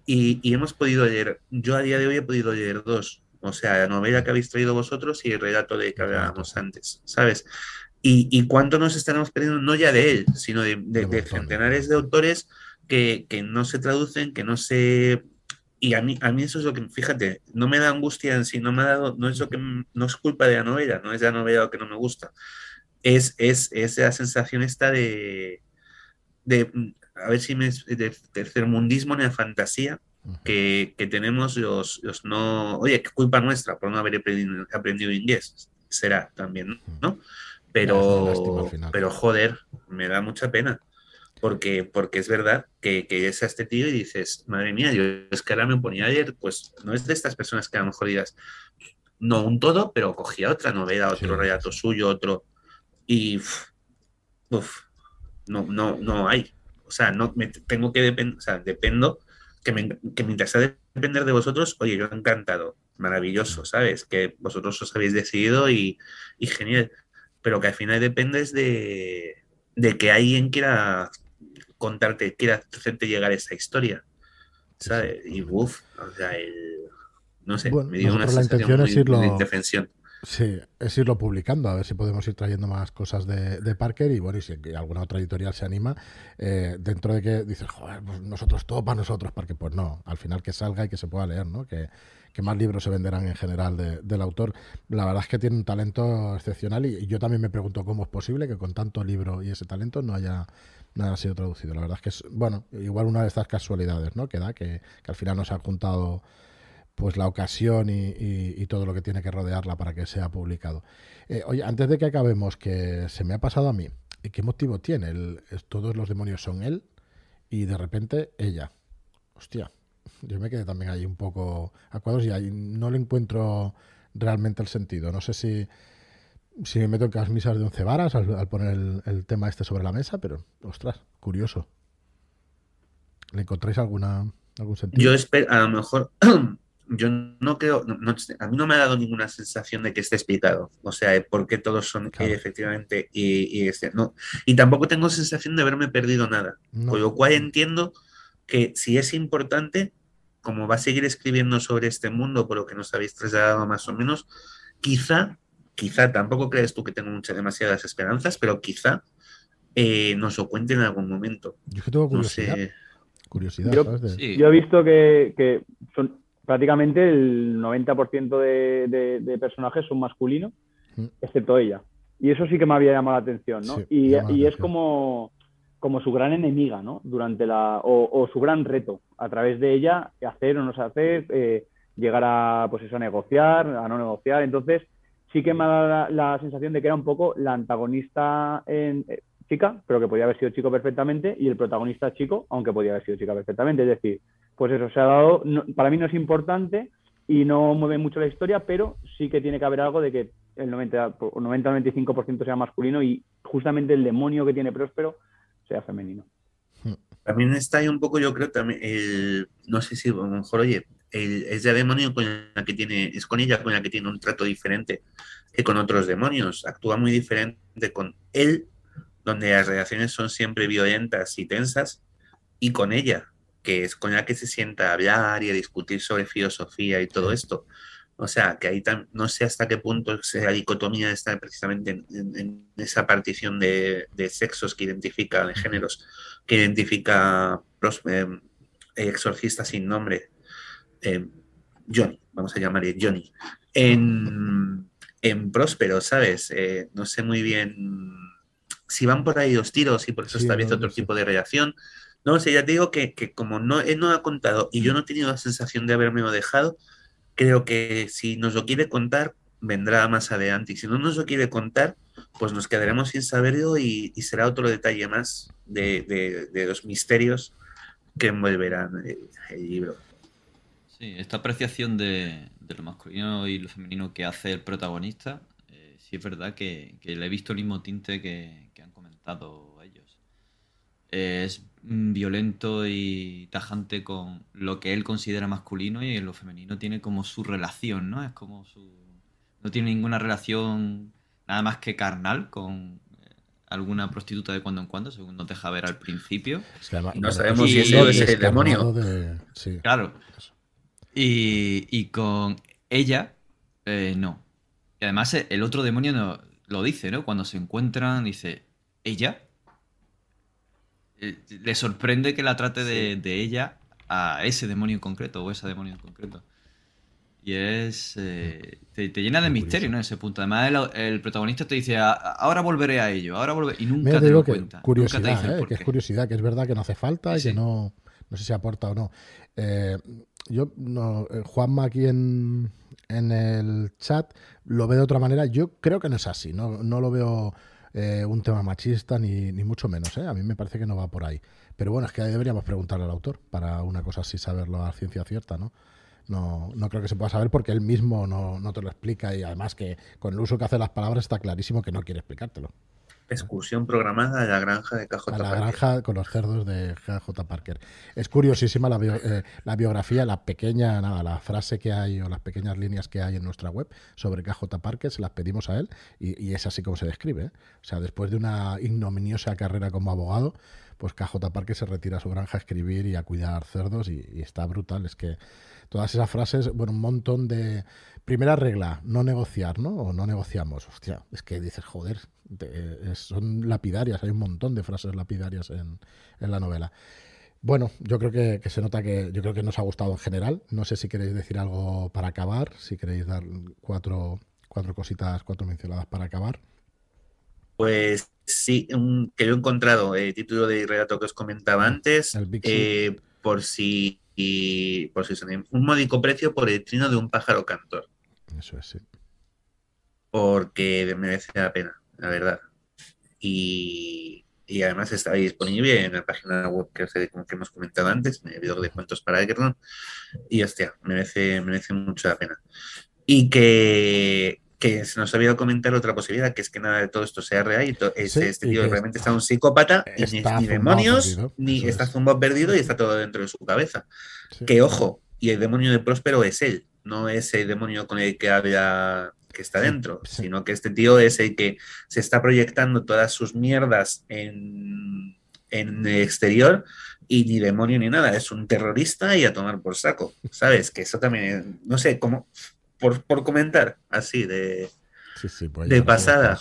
y, y, hemos podido leer, yo a día de hoy he podido leer dos, o sea, la novela que habéis traído vosotros y el relato de que hablábamos antes, ¿sabes? Y, y cuánto nos estaremos perdiendo, no ya de él, sino de, de, centenares de autores que, que, no se traducen, que no se... Y a mí, a mí eso es lo que, fíjate, no me da angustia en sí, no me ha dado, no es lo que, no es culpa de la novela, no es la novela lo que no me gusta, es, es, es la sensación esta de, de, a ver si me, de tercermundismo en la fantasía que, que, tenemos los, los, no, oye, qué culpa nuestra por no haber aprendido, aprendido inglés, será también, ¿no? Pero, pero joder, me da mucha pena. Porque, porque es verdad que, que es a este tío y dices, madre mía, yo es que ahora me ponía ayer, pues no es de estas personas que a lo mejor digas, no un todo, pero cogía otra novela, otro relato suyo, otro, y uf, no, no, no hay. O sea, no me tengo que depender, o sea, dependo que, me, que mientras sea depender de vosotros, oye, yo encantado, maravilloso, ¿sabes? Que vosotros os habéis decidido y, y genial, pero que al final dependes de, de que alguien quiera contarte, quiera hacerte llegar esa historia, ¿sabes? Y uff, o sea, el, no sé, me dio una sensación de indefensión. Sí, es irlo publicando, a ver si podemos ir trayendo más cosas de, Parker y bueno, y si alguna otra editorial se anima, eh, dentro de que dices, joder, pues nosotros, todo para nosotros, porque pues no, al final que salga y que se pueda leer, ¿no? Que, más libros se venderán en general del autor. La verdad es que tiene un talento excepcional y, yo también me pregunto cómo es posible que con tanto libro y ese talento no haya, nada sido traducido. La verdad es que es, bueno, igual una de estas casualidades, ¿no? Que da, que, que al final nos ha juntado pues la ocasión y, todo lo que tiene que rodearla para que sea publicado. Eh, oye, antes de que acabemos, que se me ha pasado a mí, ¿qué motivo tiene? todos los demonios son él y de repente ella. Hostia, yo me quedé también ahí un poco a cuadros y ahí no le encuentro realmente el sentido. No sé si, si me meto en casmisas de once varas al, poner el, tema este sobre la mesa, pero ostras, curioso. ¿Le encontráis alguna, algún sentido? Yo espero, a lo mejor yo no creo, a mí no me ha dado ninguna sensación de que esté explicado, o sea, por qué todos son efectivamente y, este, no, y tampoco tengo sensación de haberme perdido nada, con lo cual entiendo que si es importante, como va a seguir escribiendo sobre este mundo, por lo que nos habéis trasladado más o menos, quizá, quizá, tampoco crees tú que tengo muchas demasiadas esperanzas, pero quizá eh, nos lo cuente en algún momento. Yo que tengo curiosidad. curiosidad yo, yo, he visto que, que son, prácticamente el 90% de, de, personajes son masculinos, mm. excepto ella. Y eso sí que me había llamado la atención, ¿no? y, es como, como su gran enemiga, ¿no? Durante la, o, su gran reto, a través de ella, hacer o no hacer, eh, llegar a, pues eso, a negociar, a no negociar. Entonces, sí que me ha dado la, sensación de que era un poco la antagonista en, chica, pero que podía haber sido chico perfectamente, y el protagonista chico, aunque podía haber sido chica perfectamente. Es decir, pues eso se ha dado, para mí no es importante y no mueve mucho la historia, pero sí que tiene que haber algo de que el 90-95% sea masculino y justamente el demonio que tiene Próspero sea femenino. También está ahí un poco, yo creo, también, el, no sé si a lo mejor, oye, el, ese demonio con la que tiene, es con ella con la que tiene un trato diferente que con otros demonios. Actúa muy diferente con él, donde las relaciones son siempre violentas y tensas, y con ella, que es con la que se sienta a hablar y a discutir sobre filosofía y todo esto. O sea, que ahí no sé hasta qué punto la dicotomía está precisamente en, esa partición de, sexos que identifica, de géneros, que identifica eh, exorcista sin nombre, eh, Johnny, vamos a llamarle Johnny, en, en Próspero, ¿sabes? Eh, no sé muy bien si van por ahí los tiros y por eso está viendo otro tipo de reacción. No sé, ya te digo que, como no, él no ha contado y yo no he tenido la sensación de haberme dejado, creo que si nos lo quiere contar, vendrá más adelante. Y si no nos lo quiere contar, pues nos quedaremos sin saberlo y, será otro detalle más de, los misterios que envolverán el, libro. Sí, esta apreciación de, lo masculino y lo femenino que hace el protagonista, sí es verdad que, le he visto el mismo tinte que, que han comentado ellos. Es violento y tajante con lo que él considera masculino y en lo femenino tiene como su relación, ¿no? Es como su... No tiene ninguna relación nada más que carnal con eh, alguna prostituta de cuando en cuando, según nos deja ver al principio. no sabemos si eso es el demonio. Claro. Y, con ella, eh, no. Y además eh, el otro demonio no, lo dice, ¿no? Cuando se encuentran, dice, ¿ella? Eh, le sorprende que la trate de, ella a ese demonio en concreto o esa demonio en concreto. Y es. Eh, te, llena de misterio, ¿no? Ese punto. Además, el, protagonista te dice, ahora volveré a ello, ahora volveré. Y nunca te lo cuenta. Curiosidad, ¿eh? que es curiosidad, que es verdad que no hace falta y que no. No sé si aporta o no. yo, no, Juanma aquí en, en el chat lo ve de otra manera. Yo creo que no es así. No, no lo veo eh, un tema machista, ni, ni mucho menos. ¿eh? A mí me parece que no va por ahí. Pero bueno, es que deberíamos preguntarle al autor para una cosa así saberlo a ciencia cierta, ¿no? No, no creo que se pueda saber porque él mismo no, no te lo explica y además que con el uso que hace las palabras está clarísimo que no quiere explicártelo. Excursión programada a la granja de KJ A la granja con los cerdos de KJ Parker. Es curiosísima la, eh, la, biografía, la pequeña, nada, la frase que hay o las pequeñas líneas que hay en nuestra web sobre KJ Parker, se las pedimos a él y, es así como se describe. ¿eh? O sea, después de una ignominiosa carrera como abogado, pues KJ Parker se retira a su granja a escribir y a cuidar cerdos y, y está brutal. Es que todas esas frases, bueno, un montón de Primera regla, no negociar, ¿no? O no negociamos. Hostia, es que dices, joder, son lapidarias, hay un montón de frases lapidarias en, la novela. Bueno, yo creo que, se nota que yo creo que nos ha gustado en general. No sé si queréis decir algo para acabar, si queréis dar cuatro, cuatro cositas, cuatro mencionadas para acabar. Pues sí, que yo he encontrado el título de relato que os comentaba antes, eh, por si y por si son un módico precio por el trino de un pájaro cantor. Eso es, sí. Porque merece la pena, la verdad. y, y además está disponible en la página web que, que hemos comentado antes, en el video de cuentos para Egerton, y hostia, merece, merece mucho la pena. Y que, que se nos había comentar otra posibilidad, que es que nada de todo esto sea real y este tío realmente está un psicópata, ni, demonios, ni está zumbado perdido y está todo dentro de su cabeza. Que ojo, y el demonio de Próspero es él, no es el demonio con el que había que está dentro, sino que este tío es el que se está proyectando todas sus mierdas en, en el exterior y ni demonio ni nada, es un terrorista y a tomar por saco, ¿sabes? Que eso también, no sé, como por, por comentar así de, pues de pasada.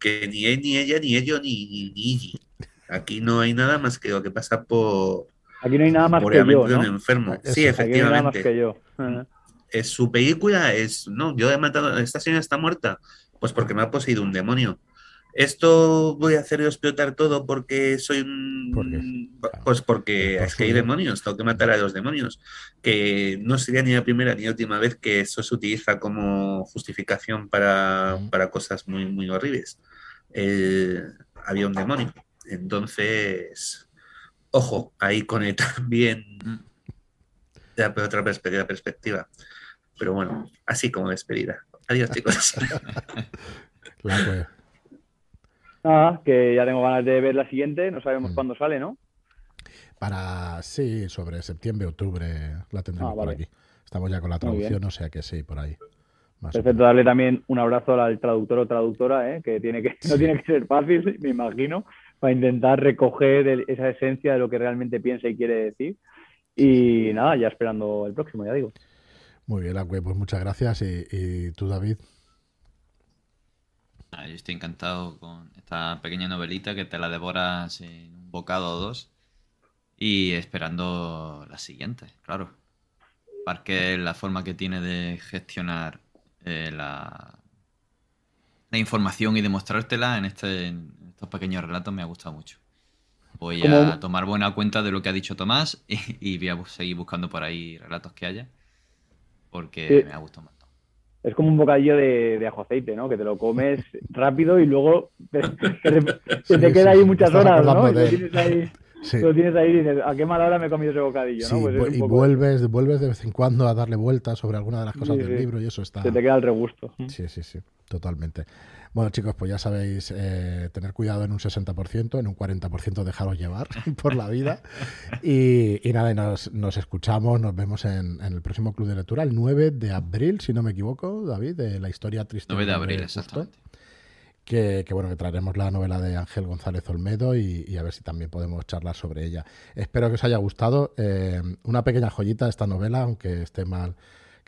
Que ni él, ni ella, ni ellos, ni, ni, Aquí no hay nada más que lo que pasa por... Aquí no hay nada más que yo, ¿no? enfermo. Sí, efectivamente. que yo es su película, es, no, yo he matado, esta señora está muerta, pues porque me ha poseído un demonio. Esto voy a hacer explotar todo porque soy un... Pues porque es que hay demonios, tengo que matar a los demonios. Que no sería ni la primera ni la última vez que eso se utiliza como justificación para, para cosas muy, muy horribles. había un demonio. Entonces, ojo, ahí con él también de otra perspectiva. Pero bueno, así como despedida. Adiós, chicos. Ah, que ya tengo ganas de ver la siguiente, no sabemos mm. cuándo sale, ¿no? Para, sí, sobre septiembre, octubre la tendremos ah, por aquí. Estamos ya con la traducción, o sea que sí, por ahí. Perfecto, darle también un abrazo al traductor o traductora, ¿eh? que, tiene que no tiene que ser fácil, me imagino, para intentar recoger esa esencia de lo que realmente piensa y quiere decir. Y nada, ya esperando el próximo, ya digo. Muy bien, pues muchas gracias. ¿Y, tú, David? Ah, yo estoy encantado con esta pequeña novelita que te la devoras en un bocado o dos y esperando la siguiente, claro. Porque la forma que tiene de gestionar eh, la, la, información y demostrártela en, este, en estos pequeños relatos me ha gustado mucho. Voy a tomar buena cuenta de lo que ha dicho Tomás y, y voy a seguir buscando por ahí relatos que haya porque me ha gustado montón. Es como un bocadillo de, ajo aceite, ¿no? Que te lo comes rápido y luego te, te, queda ahí muchas horas, ¿no? lo tienes ahí. Lo tienes ahí y dices, ¿a qué mala hora me he comido ese bocadillo? ¿no? Pues y vuelves, vuelves de vez en cuando a darle vueltas sobre alguna de las cosas del libro y eso está. Se te queda el regusto. Sí, sí, sí, totalmente. Bueno, chicos, pues ya sabéis, eh, tener cuidado en un 60%, en un 40% dejaros llevar por la vida. Y, nada, nos, nos, escuchamos, nos vemos en, el próximo Club de Lectura, el 9 de abril, si no me equivoco, David, de la historia triste. 9 de abril, exactamente. Que, bueno, que traeremos la novela de Ángel González Olmedo y, a ver si también podemos charlar sobre ella. Espero que os haya gustado. Eh, una pequeña joyita esta novela, aunque esté mal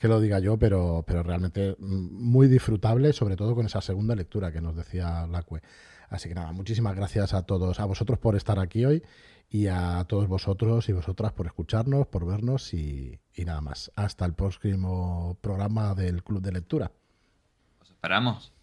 que lo diga yo, pero, pero realmente muy disfrutable, sobre todo con esa segunda lectura que nos decía Lacue. Así que nada, muchísimas gracias a todos, a vosotros por estar aquí hoy y a todos vosotros y vosotras por escucharnos, por vernos y, y nada más. Hasta el próximo programa del Club de Lectura. Os esperamos.